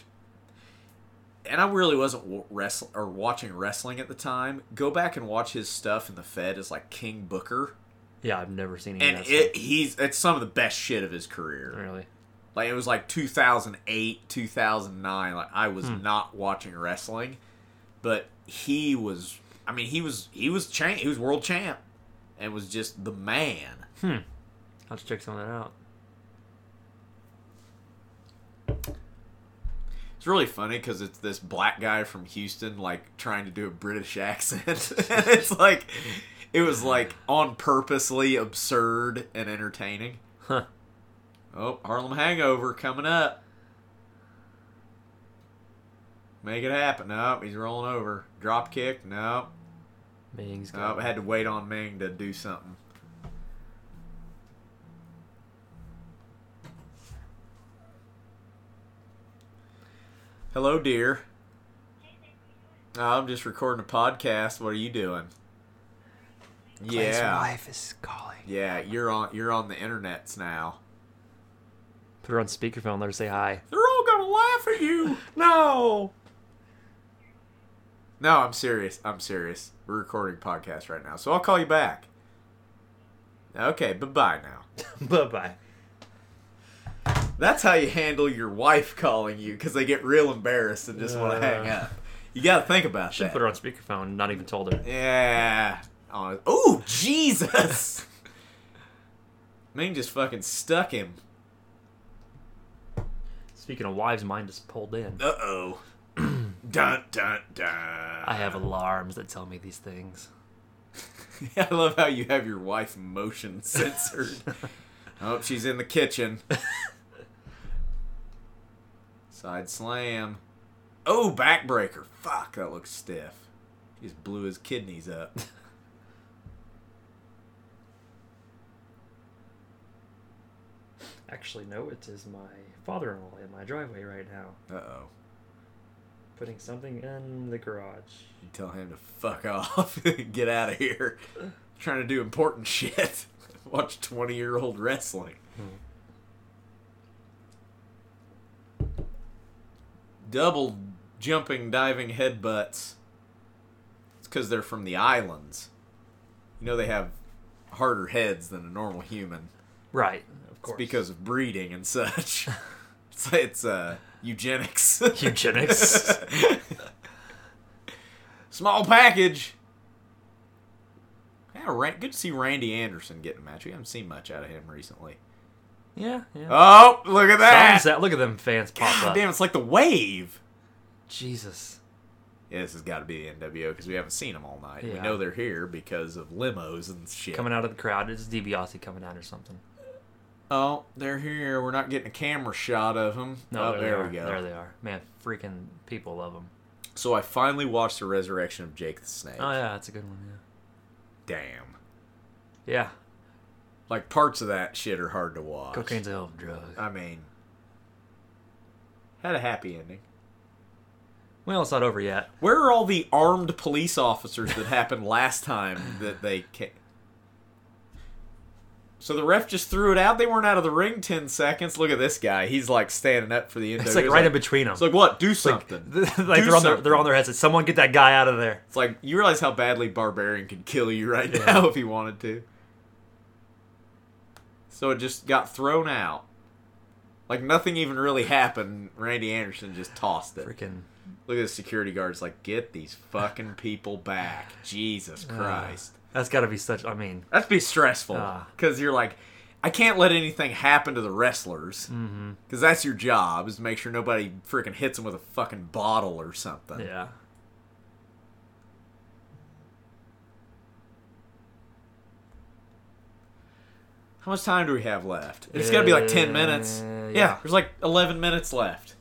And I really wasn't w- wrestle or watching wrestling at the time. Go back and watch his stuff in the Fed as like King Booker, yeah, I've never seen any and of that it he's it's some of the best shit of his career. Really? Like it was like 2008, 2009. Like I was Hmm. not watching wrestling, but he was. I mean, he was he was champ. He was world champ, and was just the man. I'll have check some of that out. It's really funny because it's this black guy from Houston, like trying to do a British accent. it's like it was like on purposely absurd and entertaining. Huh. Oh, Harlem Hangover coming up. Make it happen. Nope, he's rolling over. Drop kick. Nope. Meng's Nope. got I had to wait on Ming to do something. Hello, dear. Oh, I'm just recording a podcast. What are you doing? Yeah, wife is calling. yeah. You're on. You're on the internets now. Put her on speakerphone. Let her say hi. They're all gonna laugh at you. No. No, I'm serious. I'm serious. We're recording a podcast right now, so I'll call you back. Okay, bye bye now. bye bye. That's how you handle your wife calling you because they get real embarrassed and just want to hang up. You got to think about Should that. put her on speakerphone. Not even told her. Yeah. Oh, Jesus. Meng just fucking stuck him. Speaking of wives, mine just pulled in. Uh oh. dun dun dun. I have alarms that tell me these things. I love how you have your wife motion censored. oh, she's in the kitchen. Side slam. Oh, backbreaker. Fuck, that looks stiff. He just blew his kidneys up. Actually, no, it is my father-in-law in my driveway right now, Uh oh. putting something in the garage. You tell him to fuck off. Get out of here. trying to do important shit. Watch 20 year old wrestling. Double jumping, diving headbutts. It's because they're from the islands. You know, they have harder heads than a normal human. Right, of It's course. because of breeding and such. it's, it's uh, eugenics. Eugenics. Small package. Yeah, good to see Randy Anderson getting a match. We haven't seen much out of him recently. Yeah, yeah. Oh, look at that! Sunset. Look at them fans pop God up. damn, it's like the wave. Jesus. Yeah, this has got to be the NWO because we haven't seen them all night. We know they're here because of limos and shit. Coming out of the crowd. It's DiBiase coming out or something. Oh, they're here. We're not getting a camera shot of them. No, oh, there, there we go. There they are. Man, freaking people love them. So I finally watched the resurrection of Jake the Snake. Oh yeah, that's a good one. Yeah. Damn. Yeah. Like parts of that shit are hard to watch. Cocaine's a hell of a drug. I mean, had a happy ending. Well, it's not over yet. Where are all the armed police officers that happened last time that they came? So the ref just threw it out. They weren't out of the ring ten seconds. Look at this guy. He's like standing up for the end. It's like right in between them. It's like what? Do something. like Do they're on their they're on their headsets. Someone get that guy out of there. It's like you realize how badly Barbarian could kill you right Yeah. now if he wanted to. So it just got thrown out. Like nothing even really happened. Randy Anderson just tossed it. Freaking Look at the security guards like, get these fucking people back. Jesus Christ. that's got to be such. I mean, That'd be stressful. Ah. Because you're like, I can't let anything happen to the wrestlers. Because Mm-hmm. that's your job, is to make sure nobody freaking hits them with a fucking bottle or something. yeah. How much time do we have left? It's got to be like 10 minutes. Uh, yeah. yeah. there's like 11 minutes left.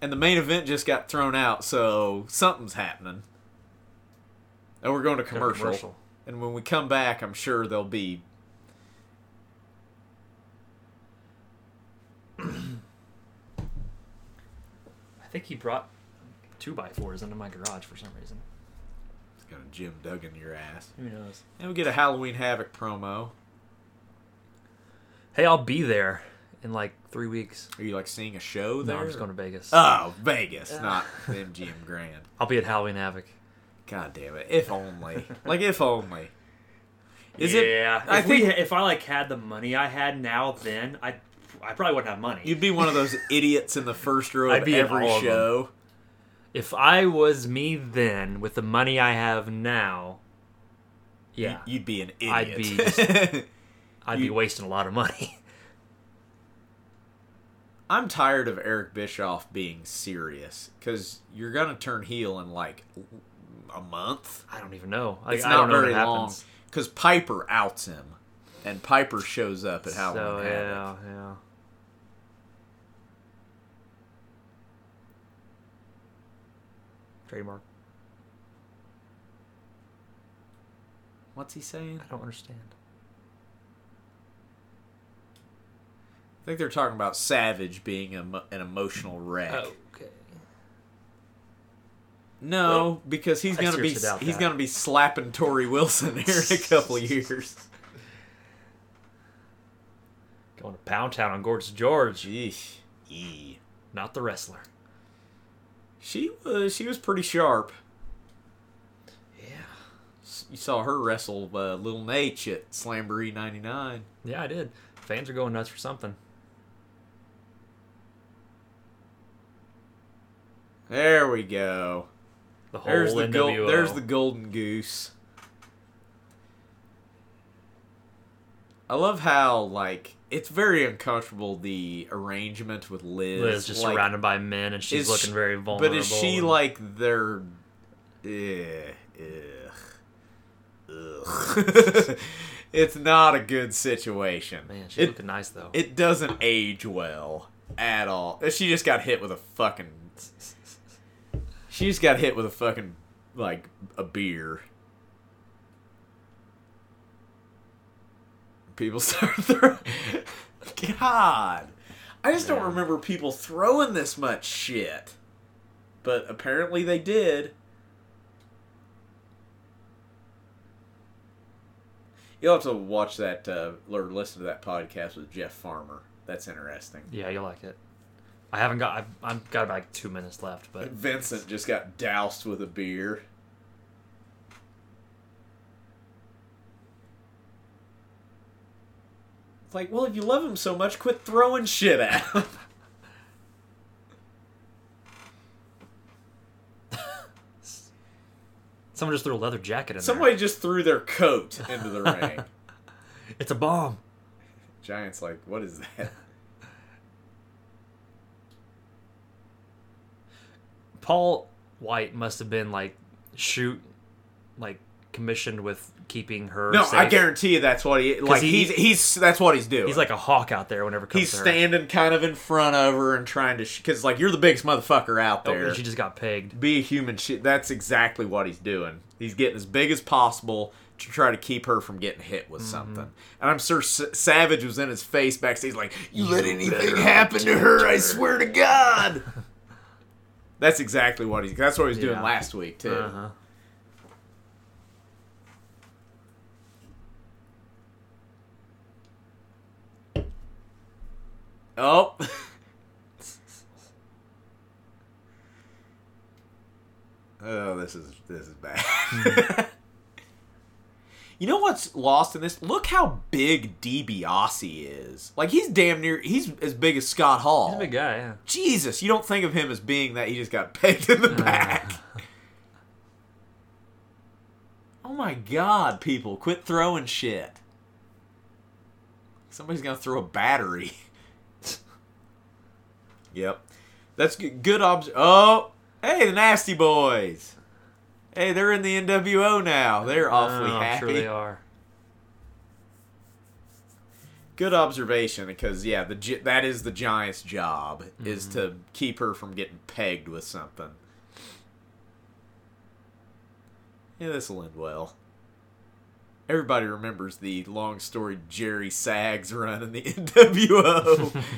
And the main event just got thrown out, so something's happening. And we're going to commercial. commercial. And when we come back, I'm sure there'll be. I think he brought two by fours into my garage for some reason. It's got a Jim Duggan your ass. Who knows? And we get a Halloween Havoc promo. Hey, I'll be there in like three weeks. Are you like seeing a show there? No, I'm just going to Vegas. Oh, Vegas, not the MGM Grand. I'll be at Halloween Havoc. God damn it! If only, like if only. Is yeah, it? Yeah. I if we, think if I like had the money I had now, then I, I probably wouldn't have money. you'd be one of those idiots in the first row I'd of be every all of them. show. If I was me then, with the money I have now, yeah, You- You'd be an idiot. I'd be just- I'd be wasting a lot of money. I'm tired of Eric Bischoff being serious because you're gonna turn heel in like a month. I don't even know. It's I not very what long because Piper outs him, and Piper shows up at So Halloween Havoc. yeah, yeah. Trademark. What's he saying? I don't understand. I think they're talking about Savage being a, an emotional wreck. Okay. No, because he's I gonna be he's that. gonna be slapping Torrie Wilson here in a couple years. Going to Pound Town on Gorgeous George, Yeesh. Yee. not the wrestler. She was she was pretty sharp. Yeah. You saw her wrestle uh, Little Nate at Slamboree '99. Yeah, I did. Fans are going nuts for something. There we go. The whole There's the there's the golden goose. I love how like it's very uncomfortable the arrangement with Liz. Liz just like, surrounded by men, and she's looking sh- very vulnerable. But is she and- like their? Eh, ugh, ugh. it's not a good situation. Man, she's it, looking nice though. it doesn't age well at all. She just got hit with a fucking. She just got hit with a fucking like a beer. People start throwing. God, I just don't remember people throwing this much shit, but apparently they did. You'll have to watch that uh, or listen to that podcast with Jeff Farmer. That's interesting. yeah, you'll like it. I haven't got. I've, I've got about like two minutes left, but Vincent just got doused with a beer. It's like, well, if you love him so much, quit throwing shit at him. someone just threw a leather jacket in Somebody just threw their coat into the ring. It's a bomb. Giant's like, what is that? Paul White must have been like shoot, like commissioned with keeping her. No, I guarantee you that's what he like. he- he's he's that's what he's doing. He's like a hawk out there whenever he's her. standing kind of in front of her and trying to because like you're the biggest motherfucker out Oh, there. and she just got pegged. be a human shit. That's exactly what he's doing. He's getting as big as possible to try to keep her from getting hit Mm-hmm. with something. And I'm sure S- Savage was in his face backstage, like, "You let anything happen to her, I swear to God." that's exactly what he's. That's what he was doing Yeah. last week too. Uh-huh. Oh. oh, this is this is bad. you know what's lost in this? Look how big DiBiase is. Like he's damn near he's as big as Scott Hall. He's a big guy, yeah. Jesus, you don't think of him as being that he just got pegged in the back. oh my god, people, quit throwing shit. Somebody's gonna throw a battery. yep. That's good, good obs. Oh, hey, the Nasty Boys. Hey, they're in the NWO now. They're oh, awfully Oh, I'm happy. sure they are. Good observation, because yeah, the that is the giant's job is mm-hmm. to keep her from getting pegged with something. Yeah, this will end well. Everybody remembers the long story Jerry Sags run in the NWO.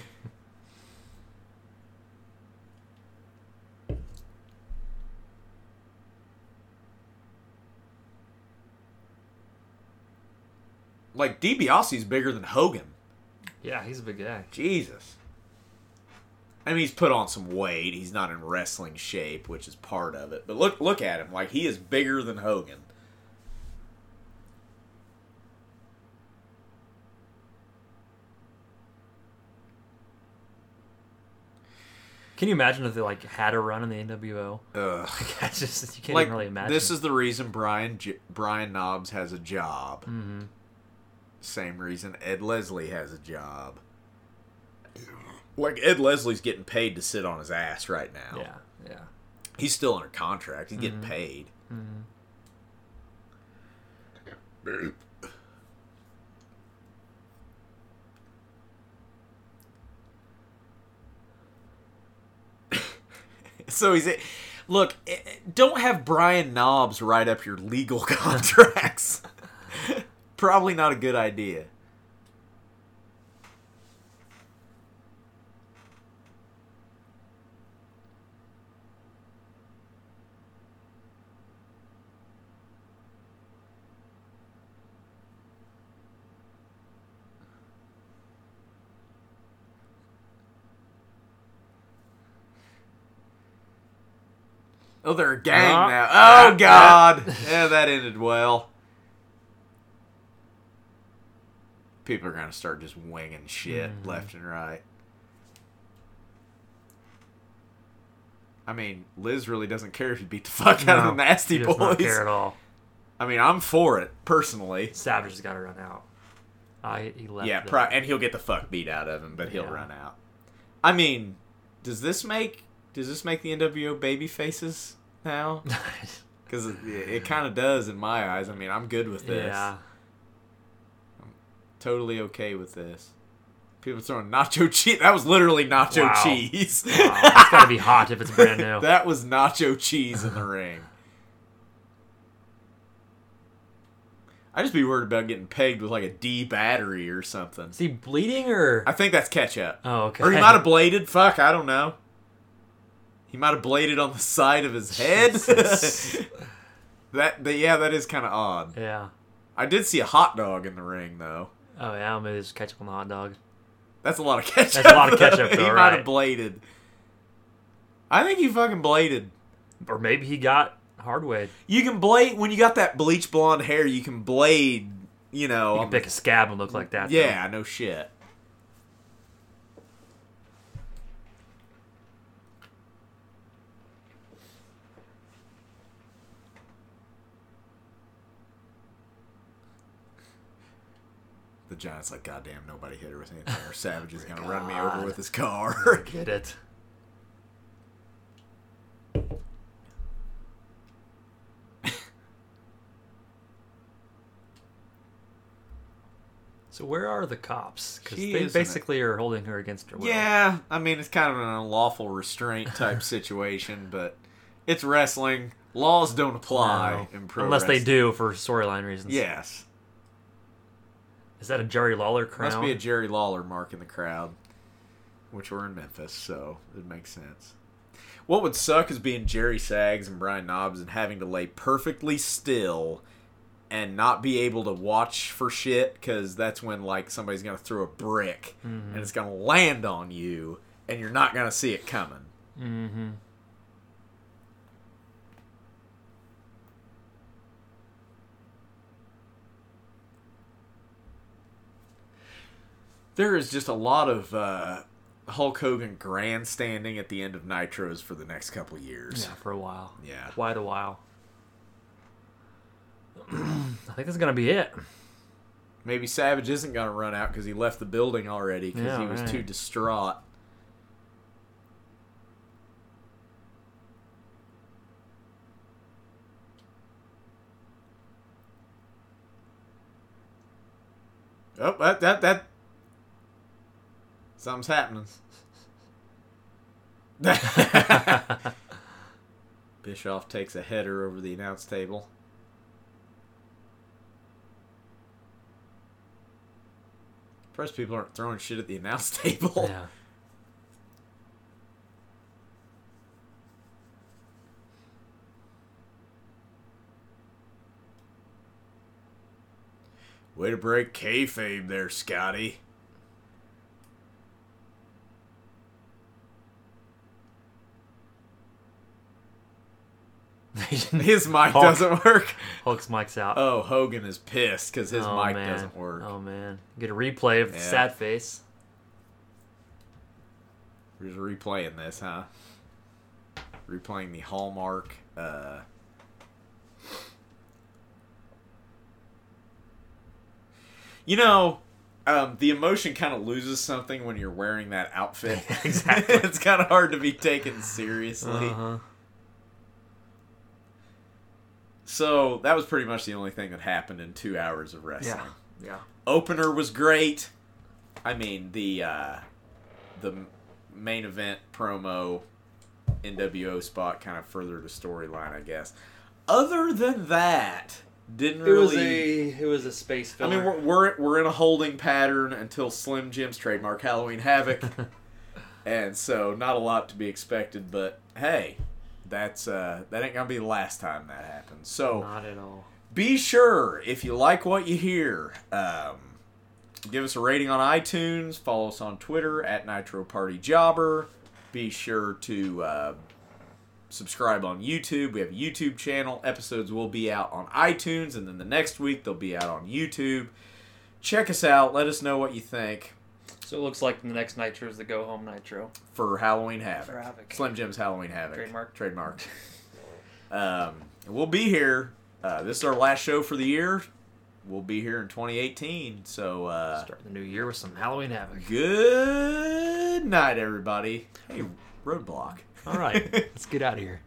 like DiBiase's bigger than Hogan. Yeah, he's a big guy. Jesus. I mean, he's put on some weight. He's not in wrestling shape, which is part of it. But look, look at him. Like he is bigger than Hogan. Can you imagine if they like had a run in the NWO? Ugh. I just you can't like even really imagine. this is the reason Brian J- Brian Knobbs has a job. Mm-hmm. Same reason Ed Leslie has a job. Like Ed Leslie's getting paid to sit on his ass right now. yeah, yeah. He's still under contract. He's Mm-hmm. getting paid. so he's it. look. eh, Don't have Brian Knobbs write up your legal contracts. Probably not a good idea. Oh, they're a gang Uh, now. uh, Oh God! yeah, that ended well. People are gonna start just winging shit Mm-hmm. left and right. I mean, Liz really doesn't care if you beat the fuck out of No, the Nasty he does not Boys. care at all. I mean, I'm for it personally. Savage has got to run out. I he left. Yeah, pro- and he'll get the fuck beat out of him, but he'll Yeah. run out. I mean, does this make does this make the NWO baby faces now? Because it, it kind of does in my eyes. I mean, I'm good with this. yeah. Totally okay with this. People throwing nacho cheese. That was literally nacho Wow. cheese. Wow, it's got to be hot if it's brand new. that was nacho cheese in the ring. I just be worried about getting pegged with like a D battery or something. Is he bleeding or? I think that's ketchup. oh, okay. Or he might have bladed. Fuck, I don't know. He might have bladed on the side of his head. That, that, yeah, that is kind of odd. yeah. I did see a hot dog in the ring though. Oh yeah, maybe there's ketchup on the hot dog. That's a lot of ketchup. That's a lot of ketchup, he though, might right. have bladed. I think he fucking bladed. Or maybe he got hardwood. You can blade when you got that bleach blonde hair. You can blade. You know. You can pick a scab and look like that. though. yeah, no shit. The Giants like, goddamn, nobody hit her with anything. Or Savage is gonna run me over with his car. Get it. So where are the cops? Because they is in it. basically are holding her against her will. Yeah, I mean it's kind of an unlawful restraint type situation, but it's wrestling. Laws don't apply No. in pro Unless they do for storyline reasons. Yes, Is that a Jerry Lawler crown? must be a Jerry Lawler mark in the crowd, which we're in Memphis, so it makes sense. What would suck is being Jerry Saggs and Brian Knobbs and having to lay perfectly still and not be able to watch for shit because that's when like somebody's gonna throw a brick and it's gonna land on you and you're not gonna see it coming. mm-hmm. There is just a lot of uh, Hulk Hogan grandstanding at the end of Nitros for the next couple years. Yeah, for a while. Yeah. Quite a while. I think that's gonna be it. Maybe Savage isn't going to run out because he left the building already because Yeah, he was right. too distraught. Oh, that that that Something's happening. Bischoff takes a header over the announce table. Press people aren't throwing shit at the announce table. yeah. Way to break kayfabe there, Scotty. His mic Hulk. doesn't work. Hulk's mic's out. Oh, Hogan is pissed because his Oh, mic man. doesn't work. Oh man, get a replay of the sad face. We're just replaying this, huh? Replaying the Hallmark. Uh, you know, um, the emotion kind of loses something when you're wearing that outfit. Exactly. it's kind of hard to be taken seriously. Uh-huh. So that was pretty much the only thing that happened in two hours of wrestling. Yeah, yeah. opener was great. I mean the uh, the main event promo NWO spot kind of furthered the storyline, I guess. Other than that, didn't It was really. a it was a space filler. I mean, we're, we're we're in a holding pattern until Slim Jim's trademark Halloween Havoc, and so not a lot to be expected. But hey, that's uh, that ain't gonna be the last time that happens. So not at all. be sure if you like what you hear um, give us a rating on itunes follow us on twitter at nitro party jobber. Be sure to uh, subscribe on youtube. We have a youtube channel. Episodes will be out on itunes and then the next week they'll be out on youtube. Check us out. Let us know what you think So it looks like the next Nitro is the Go Home Nitro. for halloween havoc, For Havoc. slim jim's halloween havoc Trademark. trademark um, we'll be here uh, this is our last show for the year we'll be here in 2018 so uh, Start the new year with some Halloween Havoc. good night everybody hey roadblock All right, let's get out of here.